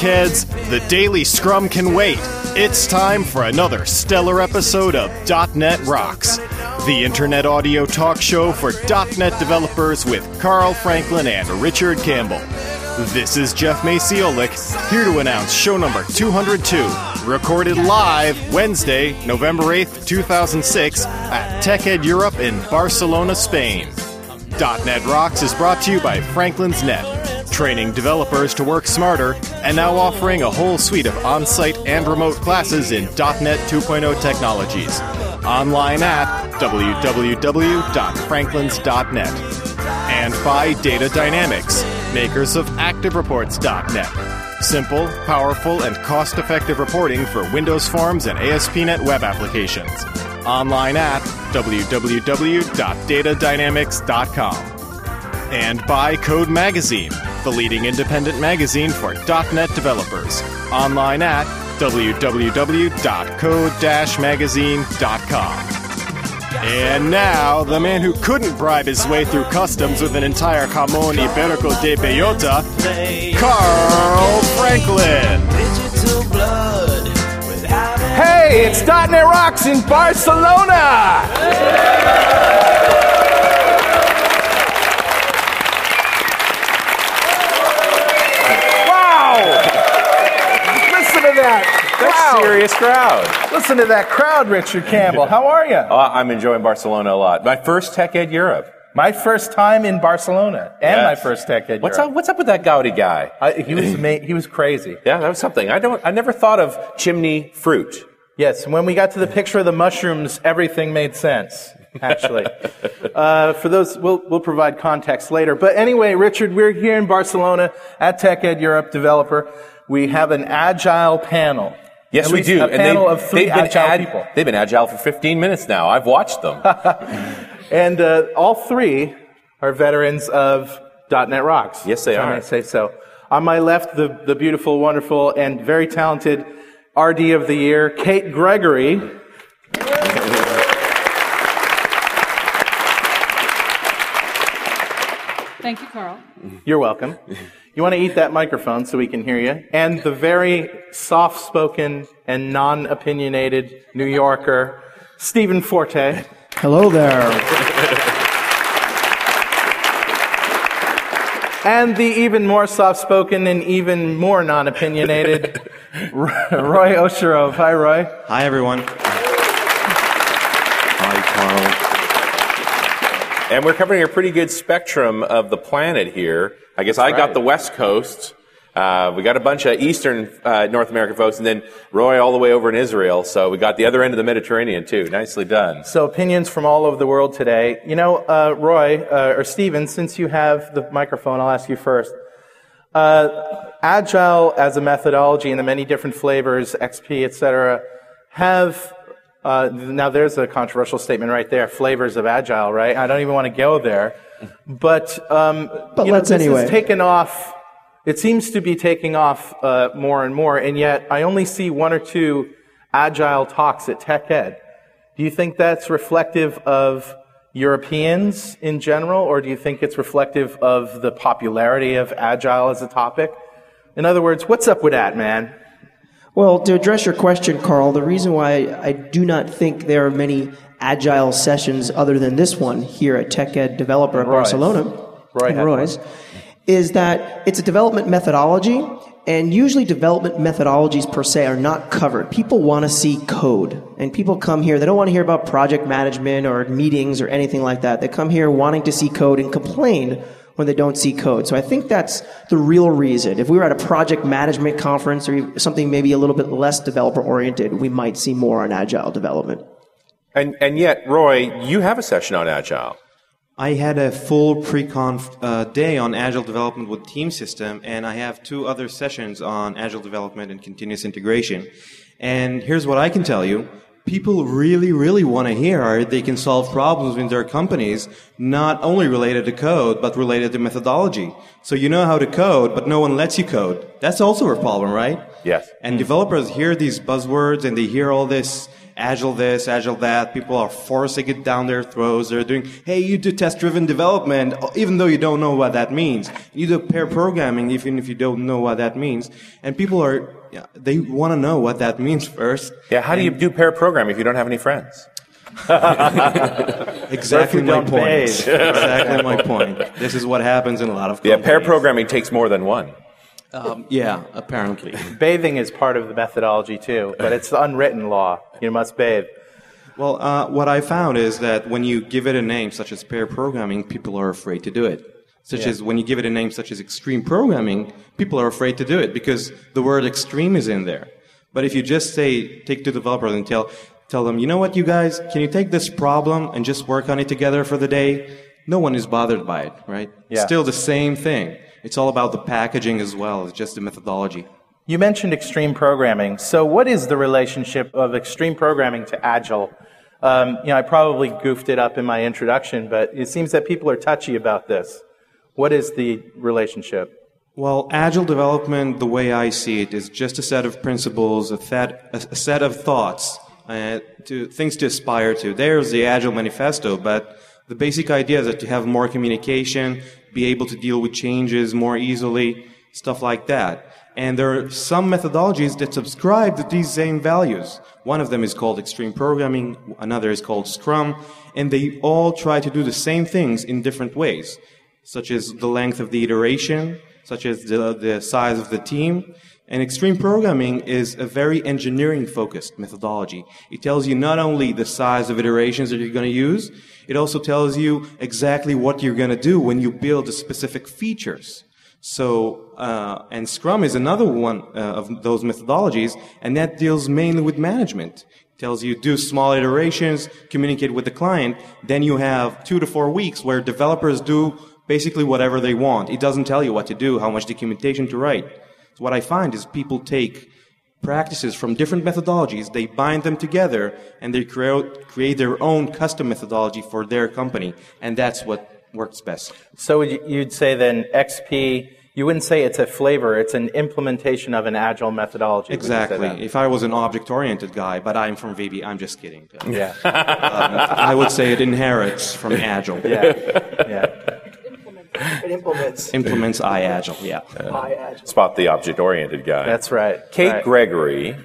Rockheads! The Daily Scrum can wait. It's time for another stellar episode of .NET Rocks, the internet audio talk show for .NET developers with Carl Franklin and Richard Campbell. This is Jeff Maciolik, here to announce show number 202, recorded live Wednesday, November 8th, 2006, at TechEd Europe in Barcelona, Spain. .NET Rocks is brought to you by Franklin's Net, training developers to work smarter, and now offering a whole suite of on-site and remote classes in .NET 2.0 technologies. Online at www.franklins.net. And by Data Dynamics, makers of ActiveReports.net. Simple, powerful, and cost-effective reporting for Windows Forms and ASP.NET web applications online at www.datadynamics.com. And by Code Magazine, the leading independent magazine for .NET developers. Online at www.code-magazine.com. And now, the man who couldn't bribe his way through customs with an entire jamon iberico de bellota, Carl Franklin. Digital blood Hey, it's .NET Rocks in Barcelona! Crowd. Listen to that crowd, Richard Campbell. How are you? Uh, I'm enjoying Barcelona a lot. My first Tech Ed Europe. My first time in Barcelona and Yes. my first tech ed What's Europe. up? What's up with that Gaudi guy? I, he was ama- he was crazy. Yeah, that was something. I don't. I never thought of chimney fruit. Yes, when we got to the picture of the mushrooms, everything made sense. Actually, uh, for those, we'll we'll provide context later. But anyway, Richard, we're here in Barcelona at Tech Ed Europe Developer. We have an agile panel. Yes, At we do. A panel they've, of 3 they've been agile ag- people, They've been agile for 15 minutes now. I've watched them. and uh, all three are veterans of .NET Rocks. Yes, they if I are. may say so. On my left, the the beautiful, wonderful, and very talented RD of the year, Kate Gregory. Thank you, Carl. You're welcome. You want to eat that microphone so we can hear you. And the very soft spoken and non opinionated New Yorker, Stephen Forte. Hello there. And the even more soft spoken and even more non opinionated Roy Osherove. Hi, Roy. Hi, everyone. And we're covering a pretty good spectrum of the planet here. I guess I got the West Coast. Uh, we got a bunch of Eastern uh, North American folks, and then Roy all the way over in Israel. So we got the other end of the Mediterranean too. Nicely done. So, opinions from all over the world today. You know, uh, Roy, uh, or Stephen, since you have the microphone, I'll ask you first. Uh, Agile as a methodology and the many different flavors, XP, et cetera, have, uh, now there's a controversial statement right there, flavors of Agile, right? I don't even want to go there. But, um, But you know, let's anyway. taken off, it seems to be taking off uh, more and more, and yet I only see one or two Agile talks at TechEd. Do you think that's reflective of Europeans in general, or do you think it's reflective of the popularity of Agile as a topic? In other words, what's up with that, man? Well, to address your question, Carl, the reason why I do not think there are many agile sessions other than this one here at TechEd Developer at Roy's. Barcelona, Roy and had Roy's, is that it's a development methodology, and usually development methodologies per se are not covered. People want to see code. And people come here, they don't want to hear about project management or meetings or anything like that. They come here wanting to see code and complain when they don't see code. So I think that's the real reason. If we were at a project management conference or something maybe a little bit less developer oriented, we might see more on agile development. And, and yet, Roy, you have a session on Agile. I had a full pre-conf uh, day on Agile development with Team System, and I have two other sessions on Agile development and continuous integration. And here's what I can tell you. People really, really want to hear are they can solve problems in their companies, not only related to code, but related to methodology. So you know how to code, but no one lets you code. That's also a problem, right? Yes. And developers hear these buzzwords and they hear all this agile this, agile that. People are forcing it down their throats. They're doing, hey, you do test driven development, even though you don't know what that means. You do pair programming, even if you don't know what that means. And people are, yeah, they want to know what that means first. Yeah, how do you do pair programming if you don't have any friends? Exactly my point. exactly my point. This is what happens in a lot of Yeah, pair programming takes more than one. Um, yeah, apparently. Bathing is part of the methodology too, but it's the unwritten law. You must bathe. Well, uh, what I found is that when you give it a name such as pair programming, people are afraid to do it. Such as when you give it a name such as extreme programming, people are afraid to do it because the word extreme is in there. But if you just say, take to developers and tell, tell them, you know what, you guys, can you take this problem and just work on it together for the day? No one is bothered by it, right? Yeah. Still the same thing. It's all about the packaging as well. It's just the methodology. You mentioned extreme programming. So, what is the relationship of extreme programming to agile? Um, you know, I probably goofed it up in my introduction, but it seems that people are touchy about this. What is the relationship? Well, agile development, the way I see it, is just a set of principles, a, set, a, a set of thoughts, uh, to things to aspire to. There's the agile manifesto, but the basic idea is that to have more communication, be able to deal with changes more easily, stuff like that. And there are some methodologies that subscribe to these same values. One of them is called extreme programming, another is called Scrum, and they all try to do the same things in different ways, such as the length of the iteration, such as the, the size of the team. And extreme programming is a very engineering focused methodology. It tells you not only the size of iterations that you're going to use, it also tells you exactly what you're going to do when you build the specific features. So, uh, and Scrum is another one uh, of those methodologies, and that deals mainly with management. It tells you do small iterations, communicate with the client, then you have two to four weeks where developers do basically whatever they want. It doesn't tell you what to do, how much documentation to write. So what I find is people take practices from different methodologies, they bind them together, and they create, create their own custom methodology for their company, and that's what works best. So, you- you'd say then XP, you wouldn't say it's a flavor, it's an implementation of an agile methodology. would you say Exactly. If I was an object-oriented guy, but I'm from VB, I'm just kidding. Yeah. Um, I would say it inherits from Agile. Yeah. Yeah. It implements Implements iAgile. Yeah. Spot the object oriented guy. That's right. Kate Right. Gregory,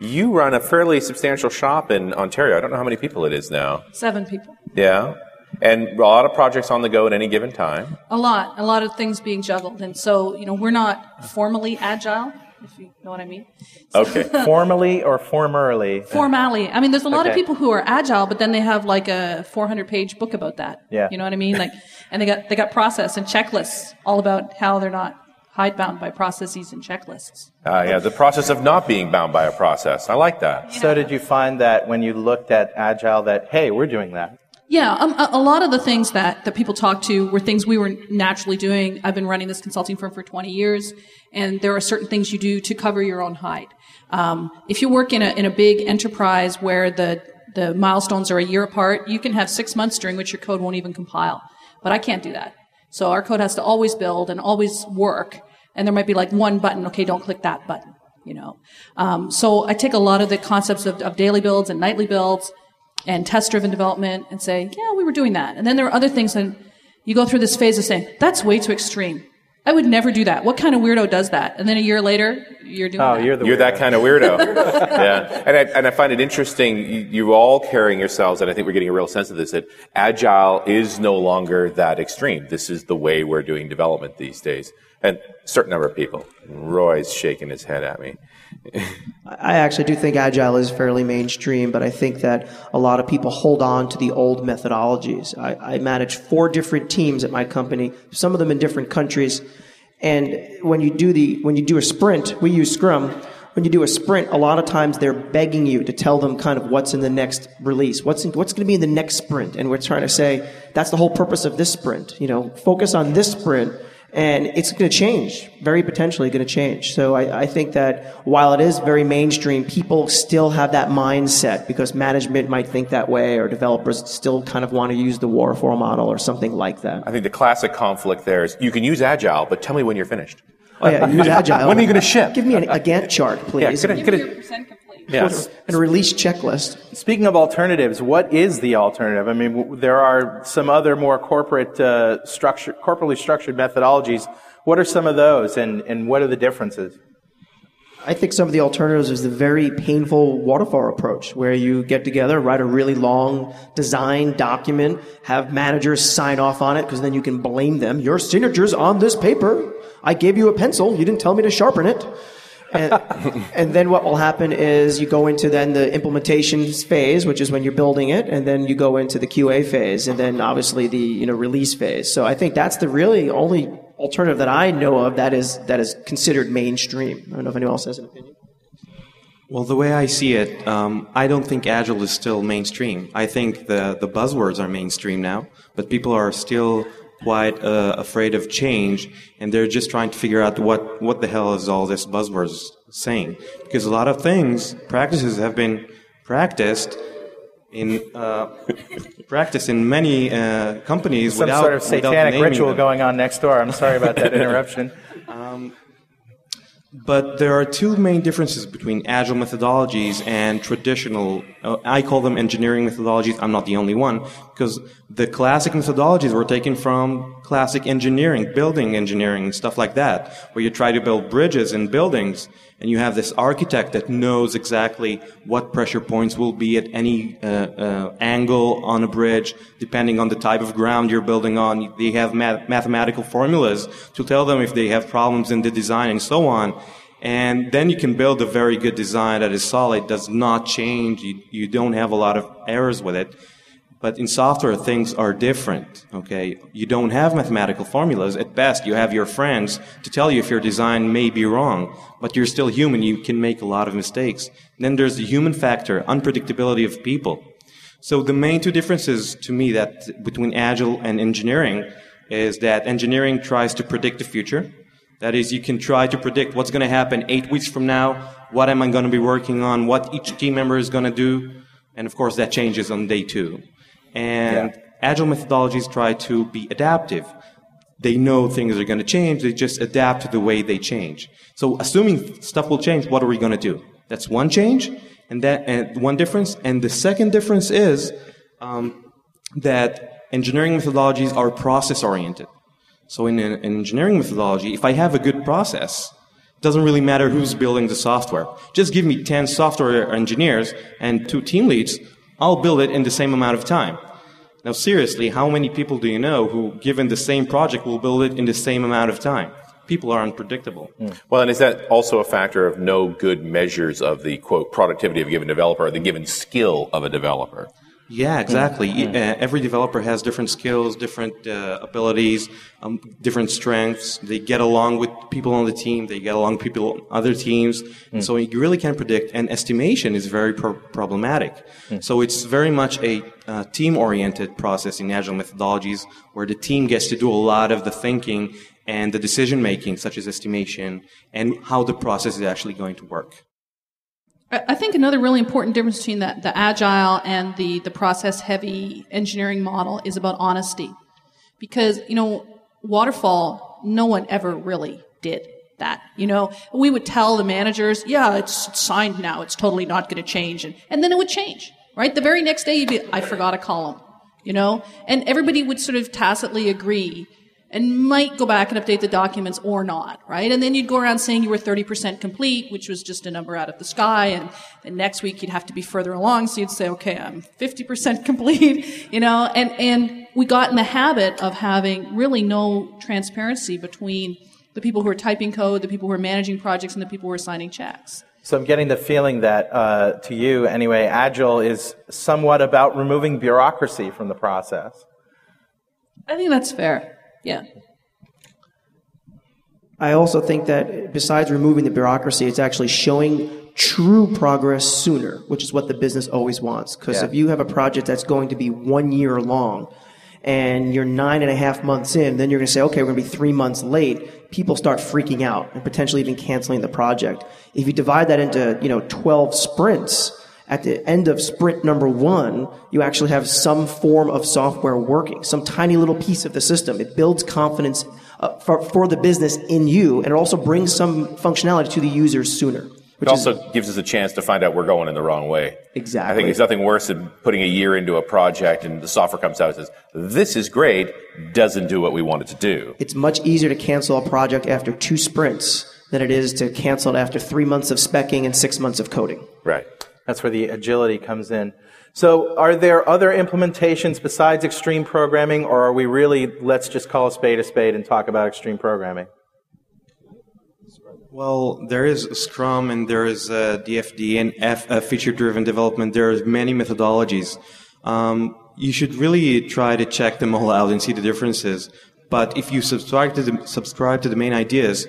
you run a fairly substantial shop in Ontario. I don't know how many people it is now. Seven people. Yeah. And a lot of projects on the go at any given time. A lot, a lot of things being juggled. And so, you know, we're not formally agile, if you know what I mean. Okay. Formally or formerly? Formally. I mean, there's a lot of people who are agile, but then they have like a 400 page book about that. Yeah. You know what I mean? Like, and they got, they got process and checklists all about how they're not hidebound by processes and checklists. Uh, yeah, the process of not being bound by a process. I like that. So, did you find that when you looked at agile that, hey, we're doing that? Yeah, um, a, a lot of the things that, that people talk to were things we were naturally doing. I've been running this consulting firm for 20 years, and there are certain things you do to cover your own hide. Um, if you work in a, in a big enterprise where the, the milestones are a year apart, you can have six months during which your code won't even compile. But I can't do that. So our code has to always build and always work, and there might be like one button, okay, don't click that button, you know. Um, so I take a lot of the concepts of, of daily builds and nightly builds, and test driven development and say, yeah, we were doing that. And then there are other things and you go through this phase of saying, that's way too extreme. I would never do that. What kind of weirdo does that? And then a year later, you're doing Oh, that. you're the You're that kind of weirdo. yeah. And I, and I find it interesting, you, you all carrying yourselves, and I think we're getting a real sense of this, that agile is no longer that extreme. This is the way we're doing development these days. And a certain number of people. Roy's shaking his head at me. I actually do think agile is fairly mainstream, but I think that a lot of people hold on to the old methodologies. I, I manage four different teams at my company, some of them in different countries. And when you do the when you do a sprint, we use Scrum. When you do a sprint, a lot of times they're begging you to tell them kind of what's in the next release, what's in, what's going to be in the next sprint, and we're trying to say that's the whole purpose of this sprint. You know, focus on this sprint and it's going to change, very potentially going to change. So I, I think that while it is very mainstream, people still have that mindset because management might think that way, or developers still kind of want to use the waterfall model or something like that. I think the classic conflict there is you can use agile, but tell me when you're finished. Oh yeah, use agile. When are you going to ship? Give me an, a Gantt chart, please, could I- and, could I- Your percent complete. Yes. and a release checklist. Speaking of alternatives, what is the alternative? I mean, w- there are some other more corporate, uh, structure, corporately structured methodologies. What are some of those, and, and what are the differences? I think some of the alternatives is the very painful waterfall approach where you get together, write a really long design document, have managers sign off on it because then you can blame them. Your signature's on this paper. I gave you a pencil. You didn't tell me to sharpen it. And, and then what will happen is you go into then the implementation phase, which is when you're building it, and then you go into the QA phase, and then obviously the you know release phase. So I think that's the really only alternative that I know of that is that is considered mainstream. I don't know if anyone else has an opinion. Well, the way I see it, um, I don't think Agile is still mainstream. I think the, the buzzwords are mainstream now, but people are still quite uh, afraid of change, and they're just trying to figure out what, what the hell is all this buzzwords saying. Because a lot of things, practices have been practiced in uh, practiced in many uh, companies Some without sort of satanic ritual them. going on next door. I'm sorry about that interruption. But there are two main differences between agile methodologies and traditional, uh, I call them engineering methodologies. I'm not the only one, because the classic methodologies were taken from classic engineering, building engineering, and stuff like that, where you try to build bridges and buildings, and you have this architect that knows exactly what pressure points will be at any uh, uh, angle on a bridge, depending on the type of ground you're building on. They have math- mathematical formulas to tell them if they have problems in the design and so on. And then you can build a very good design that is solid, does not change. You, you don't have a lot of errors with it. But in software, things are different. Okay, you don't have mathematical formulas. At best, you have your friends to tell you if your design may be wrong. But you're still human. You can make a lot of mistakes. then there's the human factor, unpredictability of people. So the main two differences to me that between agile and engineering is that engineering tries to predict the future. That is, you can try to predict what's going to happen eight weeks from now. What am I going to be working on? What each team member is going to do? And of course, that changes on day two. And agile methodologies try to be adaptive. They know things are going to change. They just adapt to the way they change. So assuming stuff will change, what are we going to do? That's one change and that, and one difference. And the second difference is, um, that engineering methodologies are process oriented. So in an engineering methodology, if I have a good process, it doesn't really matter who's building the software. Just give me 10 software engineers and two team leads, I'll build it in the same amount of time. Now seriously, how many people do you know who, given the same project, will build it in the same amount of time? People are unpredictable. Hmm. Well, and is that also a factor of no good measures of the quote productivity of a given developer or the given skill of a developer? Yeah, exactly. Uh, every developer has different skills, different uh, abilities, um, different strengths. They get along with people on the team. They get along with people on other teams. And so you really can't predict. And estimation is very pro- problematic. So it's very much a uh, team-oriented process in agile methodologies, where the team gets to do a lot of the thinking and the decision making, such as estimation, and how the process is actually going to work. I think another really important difference between the, the agile and the, the process heavy engineering model is about honesty. Because, you know, waterfall, no one ever really did that. You know, we would tell the managers, yeah, it's signed now. It's totally not going to change. And, and then it would change, right? The very next day you'd be, I forgot a column, you know? And everybody would sort of tacitly agree. And might go back and update the documents or not, right? And then you'd go around saying you were 30% complete, which was just a number out of the sky. And then next week you'd have to be further along. So you'd say, okay, I'm 50% complete, you know, and, and we got in the habit of having really no transparency between the people who are typing code, the people who are managing projects, and the people who are signing checks. So I'm getting the feeling that, uh, to you anyway, Agile is somewhat about removing bureaucracy from the process. I think that's fair. Yeah. I also think that besides removing the bureaucracy, it's actually showing true progress sooner, which is what the business always wants. Because Yeah. if you have a project that's going to be one year long and you're nine and a half months in, then you're going to say, okay, we're going to be three months late. People start freaking out and potentially even canceling the project. If you divide that into, you know, 12 sprints, at the end of sprint number one, you actually have some form of software working, some tiny little piece of the system. It builds confidence uh, for, for the business in you, and it also brings some functionality to the users sooner. It also gives us a chance to find out we're going in the wrong way. Exactly. I think there's nothing worse than putting a year into a project and the software comes out and says, this is great, doesn't do what we want it to do. It's much easier to cancel a project after two sprints than it is to cancel it after three months of specking and six months of coding. Right. That's where the agility comes in. So, are there other implementations besides extreme programming, or are we really, let's just call a spade a spade and talk about extreme programming? Well, there is Scrum and there is uh, DFD and F, uh, feature-driven development. There are many methodologies. Um, you should really try to check them all out and see the differences. But if you subscribe to the, subscribe to the main ideas,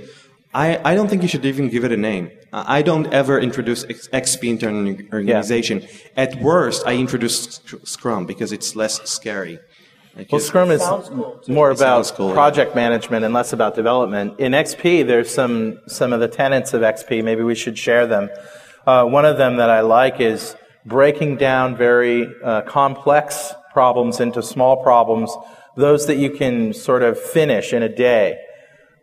I, I don't think you should even give it a name. I I don't ever introduce XP into an organization. At worst, I introduce Scrum because it's less scary. Well, Scrum is more It about sounds cool, yeah. project management and less about development. In XP, there's some, some of the tenets of XP. Maybe we should share them. Uh, one of them that I like is breaking down very uh, complex problems into small problems, those that you can sort of finish in a day.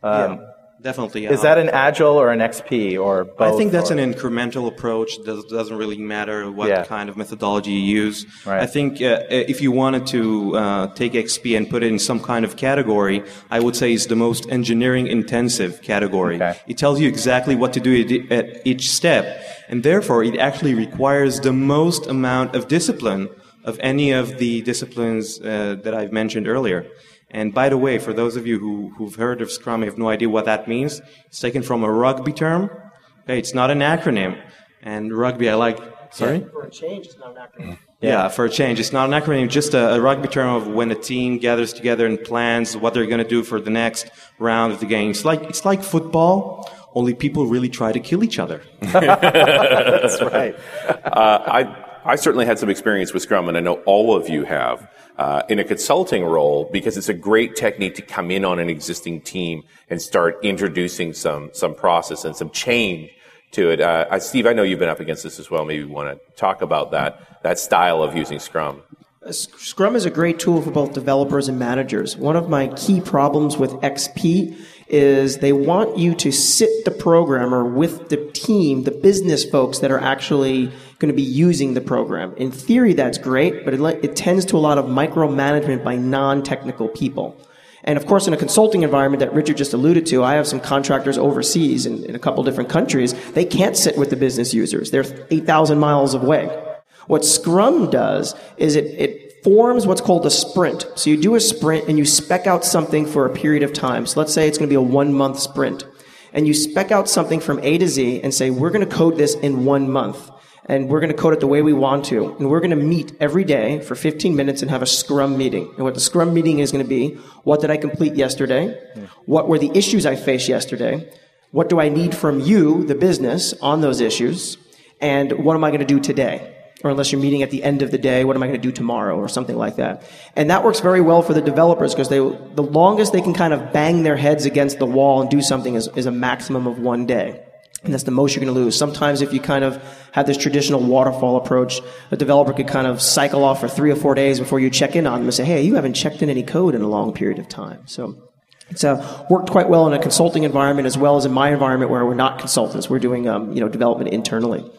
Um, Definitely. Is uh, that an agile or an XP or both? I think that's or- an incremental approach. Does, doesn't really matter what Yeah. kind of methodology you use. Right. I think uh, if you wanted to uh, take XP and put it in some kind of category, I would say it's the most engineering intensive category. Okay. It tells you exactly what to do at- at each step, and therefore it actually requires the most amount of discipline of any of the disciplines uh, that I've mentioned earlier. And by the way, for those of you who, who've heard of Scrum, you have no idea what that means. It's taken from a rugby term. Okay, it's not an acronym. And rugby, I like. Sorry. For a change, it's not an acronym. Yeah, for a change. It's not an acronym, just a, a rugby term of when a team gathers together and plans what they're going to do for the next round of the game. It's like, it's like football, only people really try to kill each other. That's right. Uh, I, I certainly had some experience with Scrum, and I know all of you have, uh, in a consulting role, because it's a great technique to come in on an existing team and start introducing some, some process and some change to it. Uh, Steve, I know you've been up against this as well. Maybe you want to talk about that, that style of using Scrum. Scrum is a great tool for both developers and managers. One of my key problems with XP is they want you to sit the programmer with the team, the business folks that are actually going to be using the program. In theory, that's great, but it, it tends to a lot of micromanagement by non-technical people. And of course, in a consulting environment that Richard just alluded to, I have some contractors overseas in, in a couple different countries. They can't sit with the business users. They're 8,000 miles away. What Scrum does is it, it forms what's called a sprint. So you do a sprint and you spec out something for a period of time. So let's say it's going to be a one month sprint. And you spec out something from A to Z and say, we're going to code this in one month. And we're going to code it the way we want to. And we're going to meet every day for 15 minutes and have a Scrum meeting. And what the Scrum meeting is going to be, what did I complete yesterday? What were the issues I faced yesterday? What do I need from you, the business, on those issues? And what am I going to do today? Or unless you're meeting at the end of the day, what am I going to do tomorrow or something like that? And that works very well for the developers because they, the longest they can kind of bang their heads against the wall and do something is, is a maximum of one day. And that's the most you're going to lose. Sometimes if you kind of have this traditional waterfall approach, a developer could kind of cycle off for three or four days before you check in on them and say, hey, you haven't checked in any code in a long period of time. So it's uh, worked quite well in a consulting environment as well as in my environment where we're not consultants. We're doing, um, you know, development internally.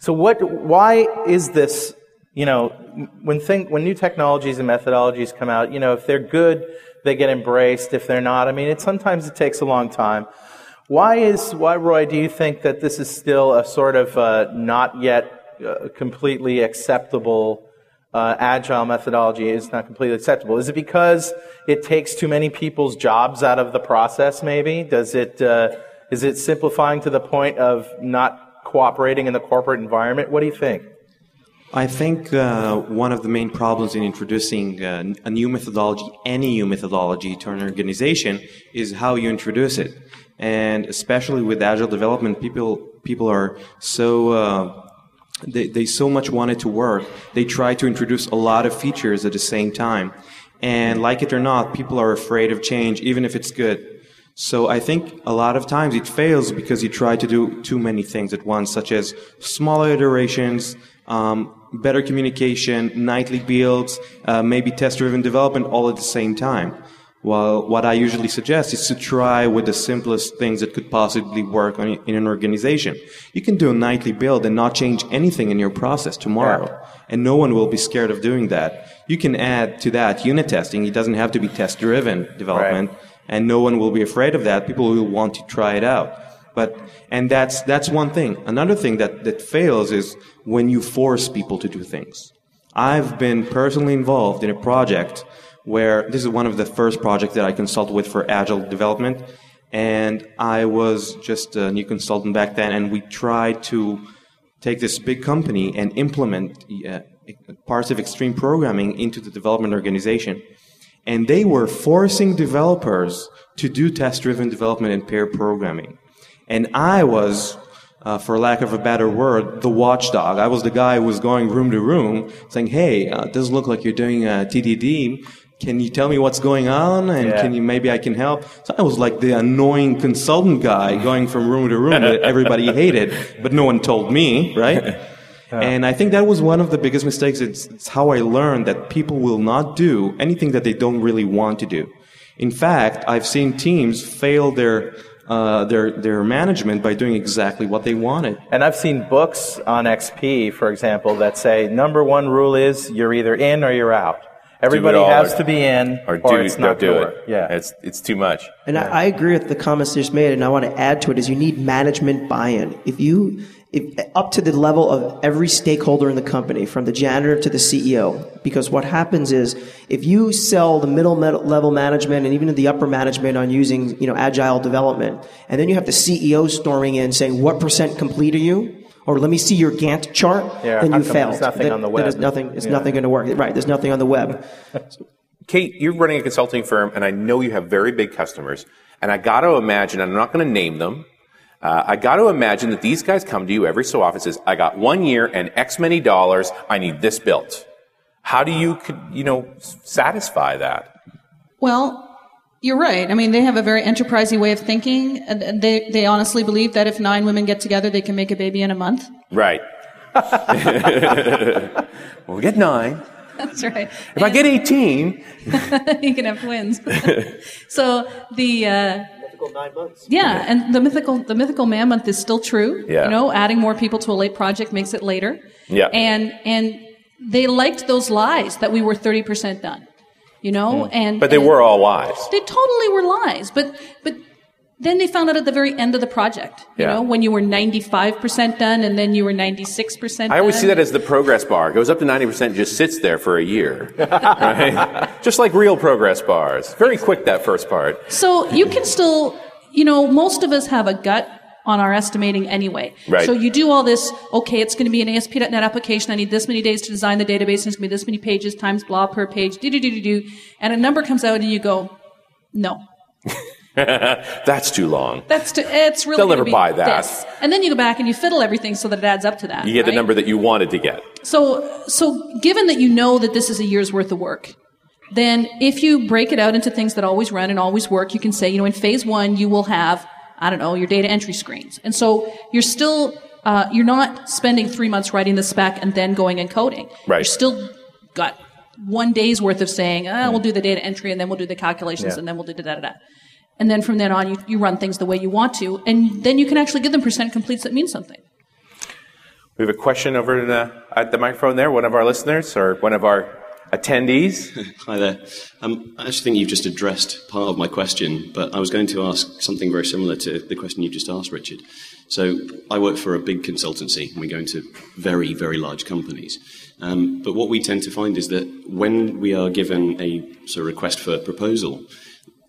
So what? Why is this? You know, when thing, when new technologies and methodologies come out, you know, if they're good, they get embraced, if they're not. I mean, it sometimes it takes a long time. Why is why Roy? Do you think that this is still a sort of uh, not yet uh, completely acceptable uh, agile methodology? Is not completely acceptable. Is it because it takes too many people's jobs out of the process? Maybe does it? Uh, is it simplifying to the point of not cooperating in the corporate environment? What do you think? I think uh, one of the main problems in introducing uh, a new methodology, any new methodology to an organization, is how you introduce it. And especially with agile development, people people are so uh, they, they so much want it to work. They try to introduce a lot of features at the same time, and like it or not, people are afraid of change, even if it's good. So I think a lot of times it fails because you try to do too many things at once, such as smaller iterations, um, better communication, nightly builds, uh, maybe test-driven development all at the same time. Well, what I usually suggest is to try with the simplest things that could possibly work on, in an organization. You can do a nightly build and not change anything in your process tomorrow, yeah. and no one will be scared of doing that. You can add to that unit testing. It doesn't have to be test-driven development, right. and no one will be afraid of that. People will want to try it out. But and that's that's one thing. Another thing that that fails is when you force people to do things. I've been personally involved in a project where this is one of the first projects that I consulted with for agile development. And I was just a new consultant back then, and we tried to take this big company and implement uh, parts of extreme programming into the development organization. And they were forcing developers to do test driven development and pair programming. And I was, uh, for lack of a better word, the watchdog. I was the guy who was going room to room saying, hey, uh, it doesn't look like you're doing a TDD can you tell me what's going on and yeah. can you maybe I can help? So I was like the annoying consultant guy going from room to room that everybody hated, but no one told me, right? And I think that was one of the biggest mistakes. It's, it's how I learned that people will not do anything that they don't really want to do. In fact, I've seen teams fail their uh, their their management by doing exactly what they wanted. And I've seen books on XP, for example, that say number one rule is you're either in or you're out. Everybody has or, to be in, or, do, it's not do it. Yeah, it's it's too much. And yeah. I, I, agree with the comments you just made, and I want to add to it is you need management buy-in. If you if, up to the level of every stakeholder in the company, from the janitor to the CEO, because what happens is if you sell the middle level management and even the upper management on using you know agile development, and then you have the CEO storming in saying, "What percent complete are you?" or let me see your Gantt chart, yeah, then you failed. There's nothing that, on the web. There's nothing. It's yeah. nothing going to work. Right. There's nothing on the web. Kate, you're running a consulting firm, and I know you have very big customers. And I got to imagine, I'm not going to name them. Uh, I got to imagine that these guys come to you every so often and says, "I got one year and X many dollars. I need this built." How do you, you know, satisfy that? Well, you're right. I mean, they have a very enterprising way of thinking. And they, they honestly believe that if nine women get together, they can make a baby in a month. Right. we'll get nine. That's right. If and I get 18, you can have twins. so the, uh, mythical nine months. Yeah, and the mythical the mythical man month is still true. Yeah. You know, adding more people to a late project makes it later. Yeah. And and they liked those lies that we were thirty percent done you know, mm. and but they and were all lies. They totally were lies, but but then they found out at the very end of the project, you yeah. know, when you were 95% done and then you were 96% I always see that as the progress bar. It goes up to 90% just sits there for a year. right? Just like real progress bars. Very quick, that first part. So you can still, you know, most of us have a gut on our estimating anyway. Right. So you do all this, okay, it's going to be an ASP.NET application. I need this many days to design the database. And it's going to be this many pages times blah per page, do, do, do, do, do. And a number comes out and you go, no. That's too long. That's too, it's really They'll never be buy that. This. And then you go back and you fiddle everything so that it adds up to that. You get right? the number that you wanted to get. So, so given that you know that this is a year's worth of work, then if you break it out into things that always run and always work, you can say, you know, in phase one, you will have I don't know, your data entry screens. And so you're still, uh, you're not spending three months writing the spec and then going and coding. Right. You're still got one day's worth of saying, ah, we'll do the data entry and then we'll do the calculations yeah. and then we'll do da da da. And then from then on, you, you run things the way you want to, and then you can actually give them percent completes that mean something. We have a question over the, at the microphone there. One of our listeners or one of our attendees. Hi there. Um, I actually think you've just addressed part of my question, but I was going to ask something very similar to the question you just asked, Richard. So I work for a big consultancy, and we go into very, very large companies. Um, but what we tend to find is that when we are given a sort of request for proposal,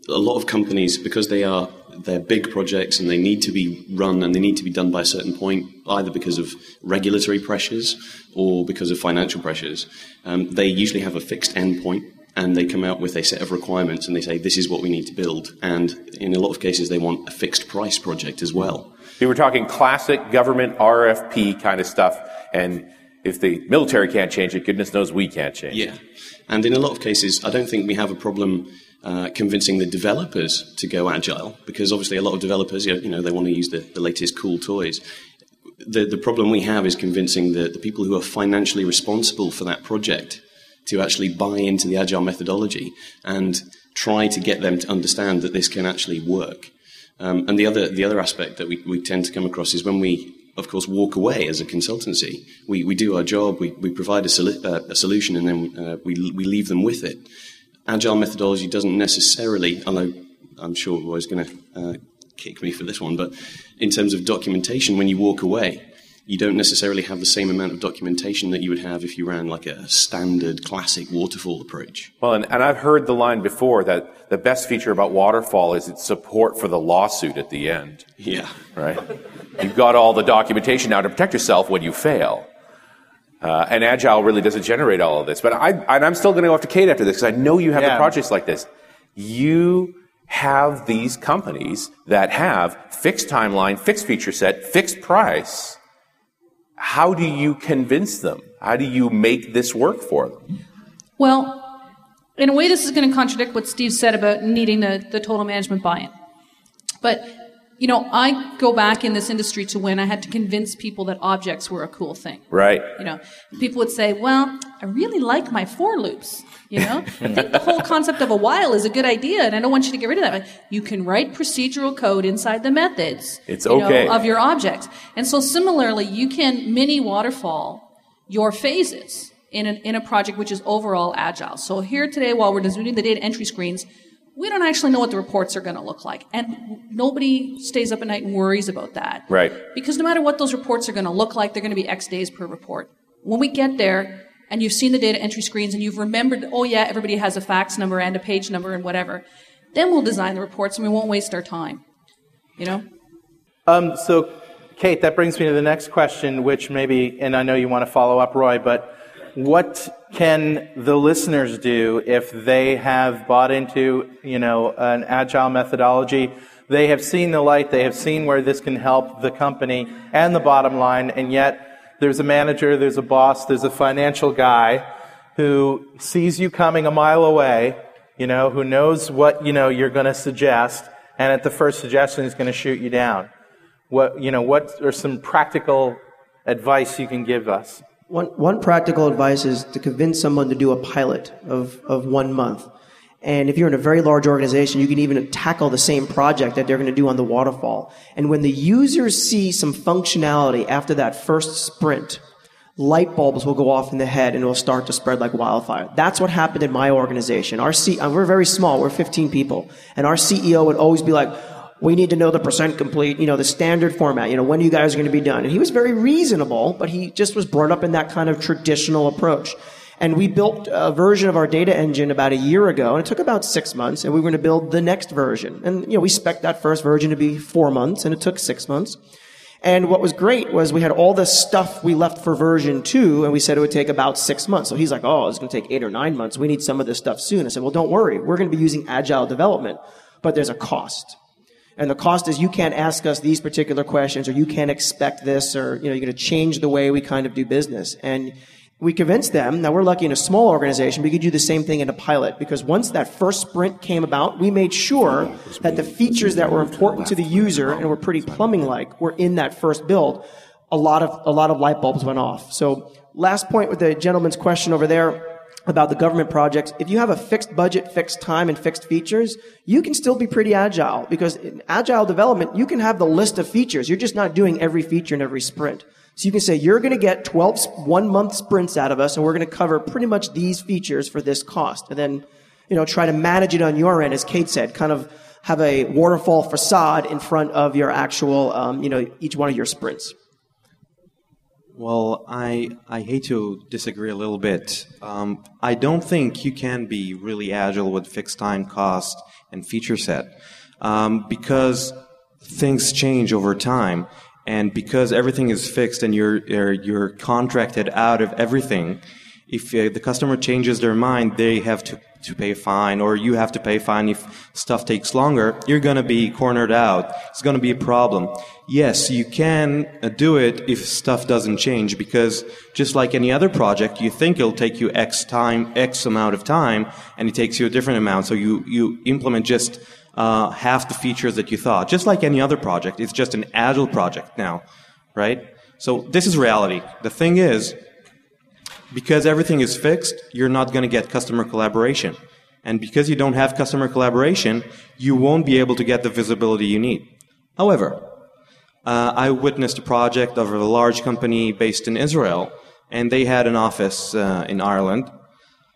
a lot of companies, because they are they're big projects and they need to be run and they need to be done by a certain point, either because of regulatory pressures or because of financial pressures, um, they usually have a fixed endpoint and they come out with a set of requirements and they say this is what we need to build. And in a lot of cases, they want a fixed price project as well. We were talking classic government RFP kind of stuff, and if the military can't change it, goodness knows we can't change yeah. it. And in a lot of cases, I don't think we have a problem uh, convincing the developers to go agile because obviously a lot of developers, you know, they want to use the, the latest cool toys. The, the problem we have is convincing the, the people who are financially responsible for that project to actually buy into the agile methodology and try to get them to understand that this can actually work. Um, and the other, the other aspect that we, we tend to come across is when we, of course, walk away as a consultancy. We, we do our job, we, we provide a, solu- uh, a solution, and then uh, we, we leave them with it agile methodology doesn't necessarily, although I'm sure Roy's going to uh, kick me for this one, but in terms of documentation, when you walk away, you don't necessarily have the same amount of documentation that you would have if you ran like a standard classic waterfall approach. Well, and, and I've heard the line before that the best feature about waterfall is its support for the lawsuit at the end. Yeah. Right? You've got all the documentation now to protect yourself when you fail. Uh, and Agile really doesn't generate all of this. But I, and I'm still going to go after Kate after this because I know you have yeah. the projects like this. You have these companies that have fixed timeline, fixed feature set, fixed price. How do you convince them? How do you make this work for them? Well, in a way, this is going to contradict what Steve said about needing the, the total management buy-in. But you know, I go back in this industry to when I had to convince people that objects were a cool thing. Right. You know, people would say, well, I really like my for loops. You know, I think the whole concept of a while is a good idea, and I don't want you to get rid of that. You can write procedural code inside the methods. It's okay. Know, of your objects. And so similarly, you can mini waterfall your phases in, an, in a project which is overall agile. So here today, while we're doing the data entry screens, we don't actually know what the reports are going to look like. And nobody stays up at night and worries about that. Right. Because no matter what those reports are going to look like, they're going to be X days per report. When we get there and you've seen the data entry screens and you've remembered, oh yeah, everybody has a fax number and a page number and whatever, then we'll design the reports and we won't waste our time. You know? Um, so, Kate, that brings me to the next question, which maybe, and I know you want to follow up, Roy, but what can the listeners do if they have bought into, you know, an agile methodology? They have seen the light, they have seen where this can help the company and the bottom line, and yet there's a manager, there's a boss, there's a financial guy who sees you coming a mile away, you know, who knows what, you know, you're going to suggest, and at the first suggestion is going to shoot you down. What, you know, what are some practical advice you can give us? One, one practical advice is to convince someone to do a pilot of, of one month. And if you're in a very large organization, you can even tackle the same project that they're going to do on the waterfall. And when the users see some functionality after that first sprint, light bulbs will go off in the head and it will start to spread like wildfire. That's what happened in my organization. Our C- uh, we're very small. We're 15 people. And our CEO would always be like, we need to know the percent complete, you know, the standard format, you know, when you guys are going to be done. And he was very reasonable, but he just was brought up in that kind of traditional approach. And we built a version of our data engine about a year ago, and it took about six months, and we were going to build the next version. And, you know, we spec that first version to be four months, and it took six months. And what was great was we had all this stuff we left for version two, and we said it would take about six months. So he's like, oh, it's going to take eight or nine months. We need some of this stuff soon. I said, well, don't worry. We're going to be using agile development, but there's a cost. And the cost is you can't ask us these particular questions or you can't expect this or, you know, you're going to change the way we kind of do business. And we convinced them, now we're lucky in a small organization, we could do the same thing in a pilot because once that first sprint came about, we made sure that the features that were important to the user and were pretty plumbing like were in that first build. A lot of, a lot of light bulbs went off. So last point with the gentleman's question over there about the government projects, if you have a fixed budget, fixed time, and fixed features, you can still be pretty agile because in agile development, you can have the list of features. You're just not doing every feature in every sprint. So you can say, you're going to get 12 one month sprints out of us, and we're going to cover pretty much these features for this cost. And then, you know, try to manage it on your end, as Kate said, kind of have a waterfall facade in front of your actual, um, you know, each one of your sprints. Well, I I hate to disagree a little bit. Um, I don't think you can be really agile with fixed time cost and feature set um, because things change over time, and because everything is fixed and you're you're, you're contracted out of everything. If uh, the customer changes their mind, they have to, to pay a fine, or you have to pay a fine if stuff takes longer. You're going to be cornered out. It's going to be a problem yes, you can uh, do it if stuff doesn't change because just like any other project, you think it'll take you X time, X amount of time, and it takes you a different amount. So you, you implement just uh, half the features that you thought. Just like any other project, it's just an agile project now, right? So this is reality. The thing is, because everything is fixed, you're not going to get customer collaboration. And because you don't have customer collaboration, you won't be able to get the visibility you need. However, uh, I witnessed a project of a large company based in Israel, and they had an office uh, in Ireland.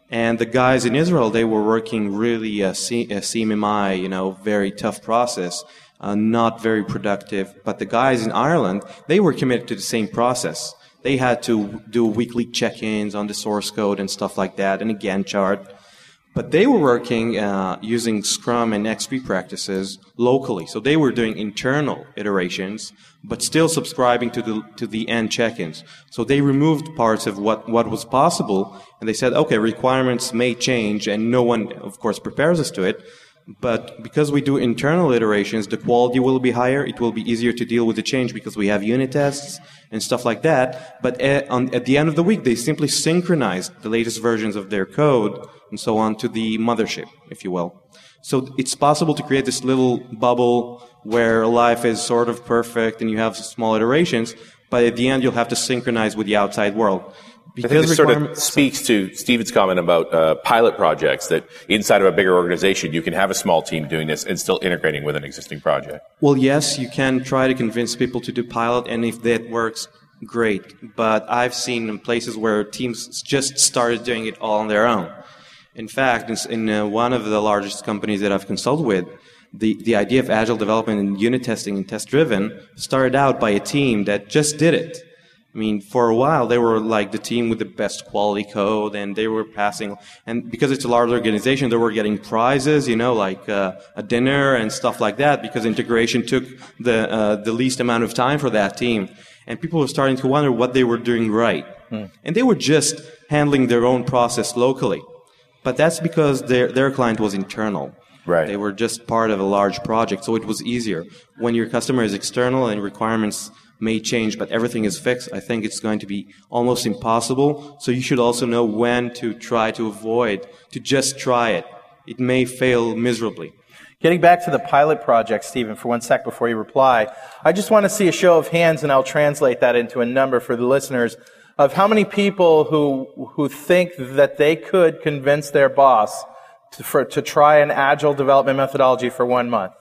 And the guys in Israel, they were working really a, C- a CMMI, you know, very tough process, uh, not very productive. But the guys in Ireland, they were committed to the same process. They had to do weekly check-ins on the source code and stuff like that, and a Gantt chart. But they were working uh, using Scrum and XP practices locally. So they were doing internal iterations, but still subscribing to the, to the end check-ins. So they removed parts of what, what was possible, and they said, okay, requirements may change, and no one, of course, prepares us to it. But because we do internal iterations, the quality will be higher. It will be easier to deal with the change because we have unit tests and stuff like that. But at, on, at the end of the week, they simply synchronize the latest versions of their code and so on to the mothership, if you will. So it's possible to create this little bubble where life is sort of perfect and you have small iterations, but at the end you'll have to synchronize with the outside world. Because I think this sort of speaks to Stephen's comment about uh, pilot projects that inside of a bigger organization you can have a small team doing this and still integrating with an existing project. Well, yes, you can try to convince people to do pilot, and if that works, great. But I've seen places where teams just started doing it all on their own. In fact, in, uh, one of the largest companies that I've consulted with, the, the idea of agile development and unit testing and test driven started out by a team that just did it I mean, for a while they were like the team with the best quality code, and they were passing. And because it's a large organization, they were getting prizes, you know, like uh, a dinner and stuff like that. Because integration took the uh, the least amount of time for that team, and people were starting to wonder what they were doing right. Hmm. And they were just handling their own process locally, but that's because their their client was internal. Right. They were just part of a large project, so it was easier. When your customer is external and requirements may change, but everything is fixed, I think it's going to be almost impossible. So you should also know when to try to avoid, to just try it. It may fail miserably. Getting back to the pilot project, Stephen, for one sec before you reply, I just want to see a show of hands, and I'll translate that into a number for the listeners of how many people who who think that they could convince their boss to, for, to try an agile development methodology for one month.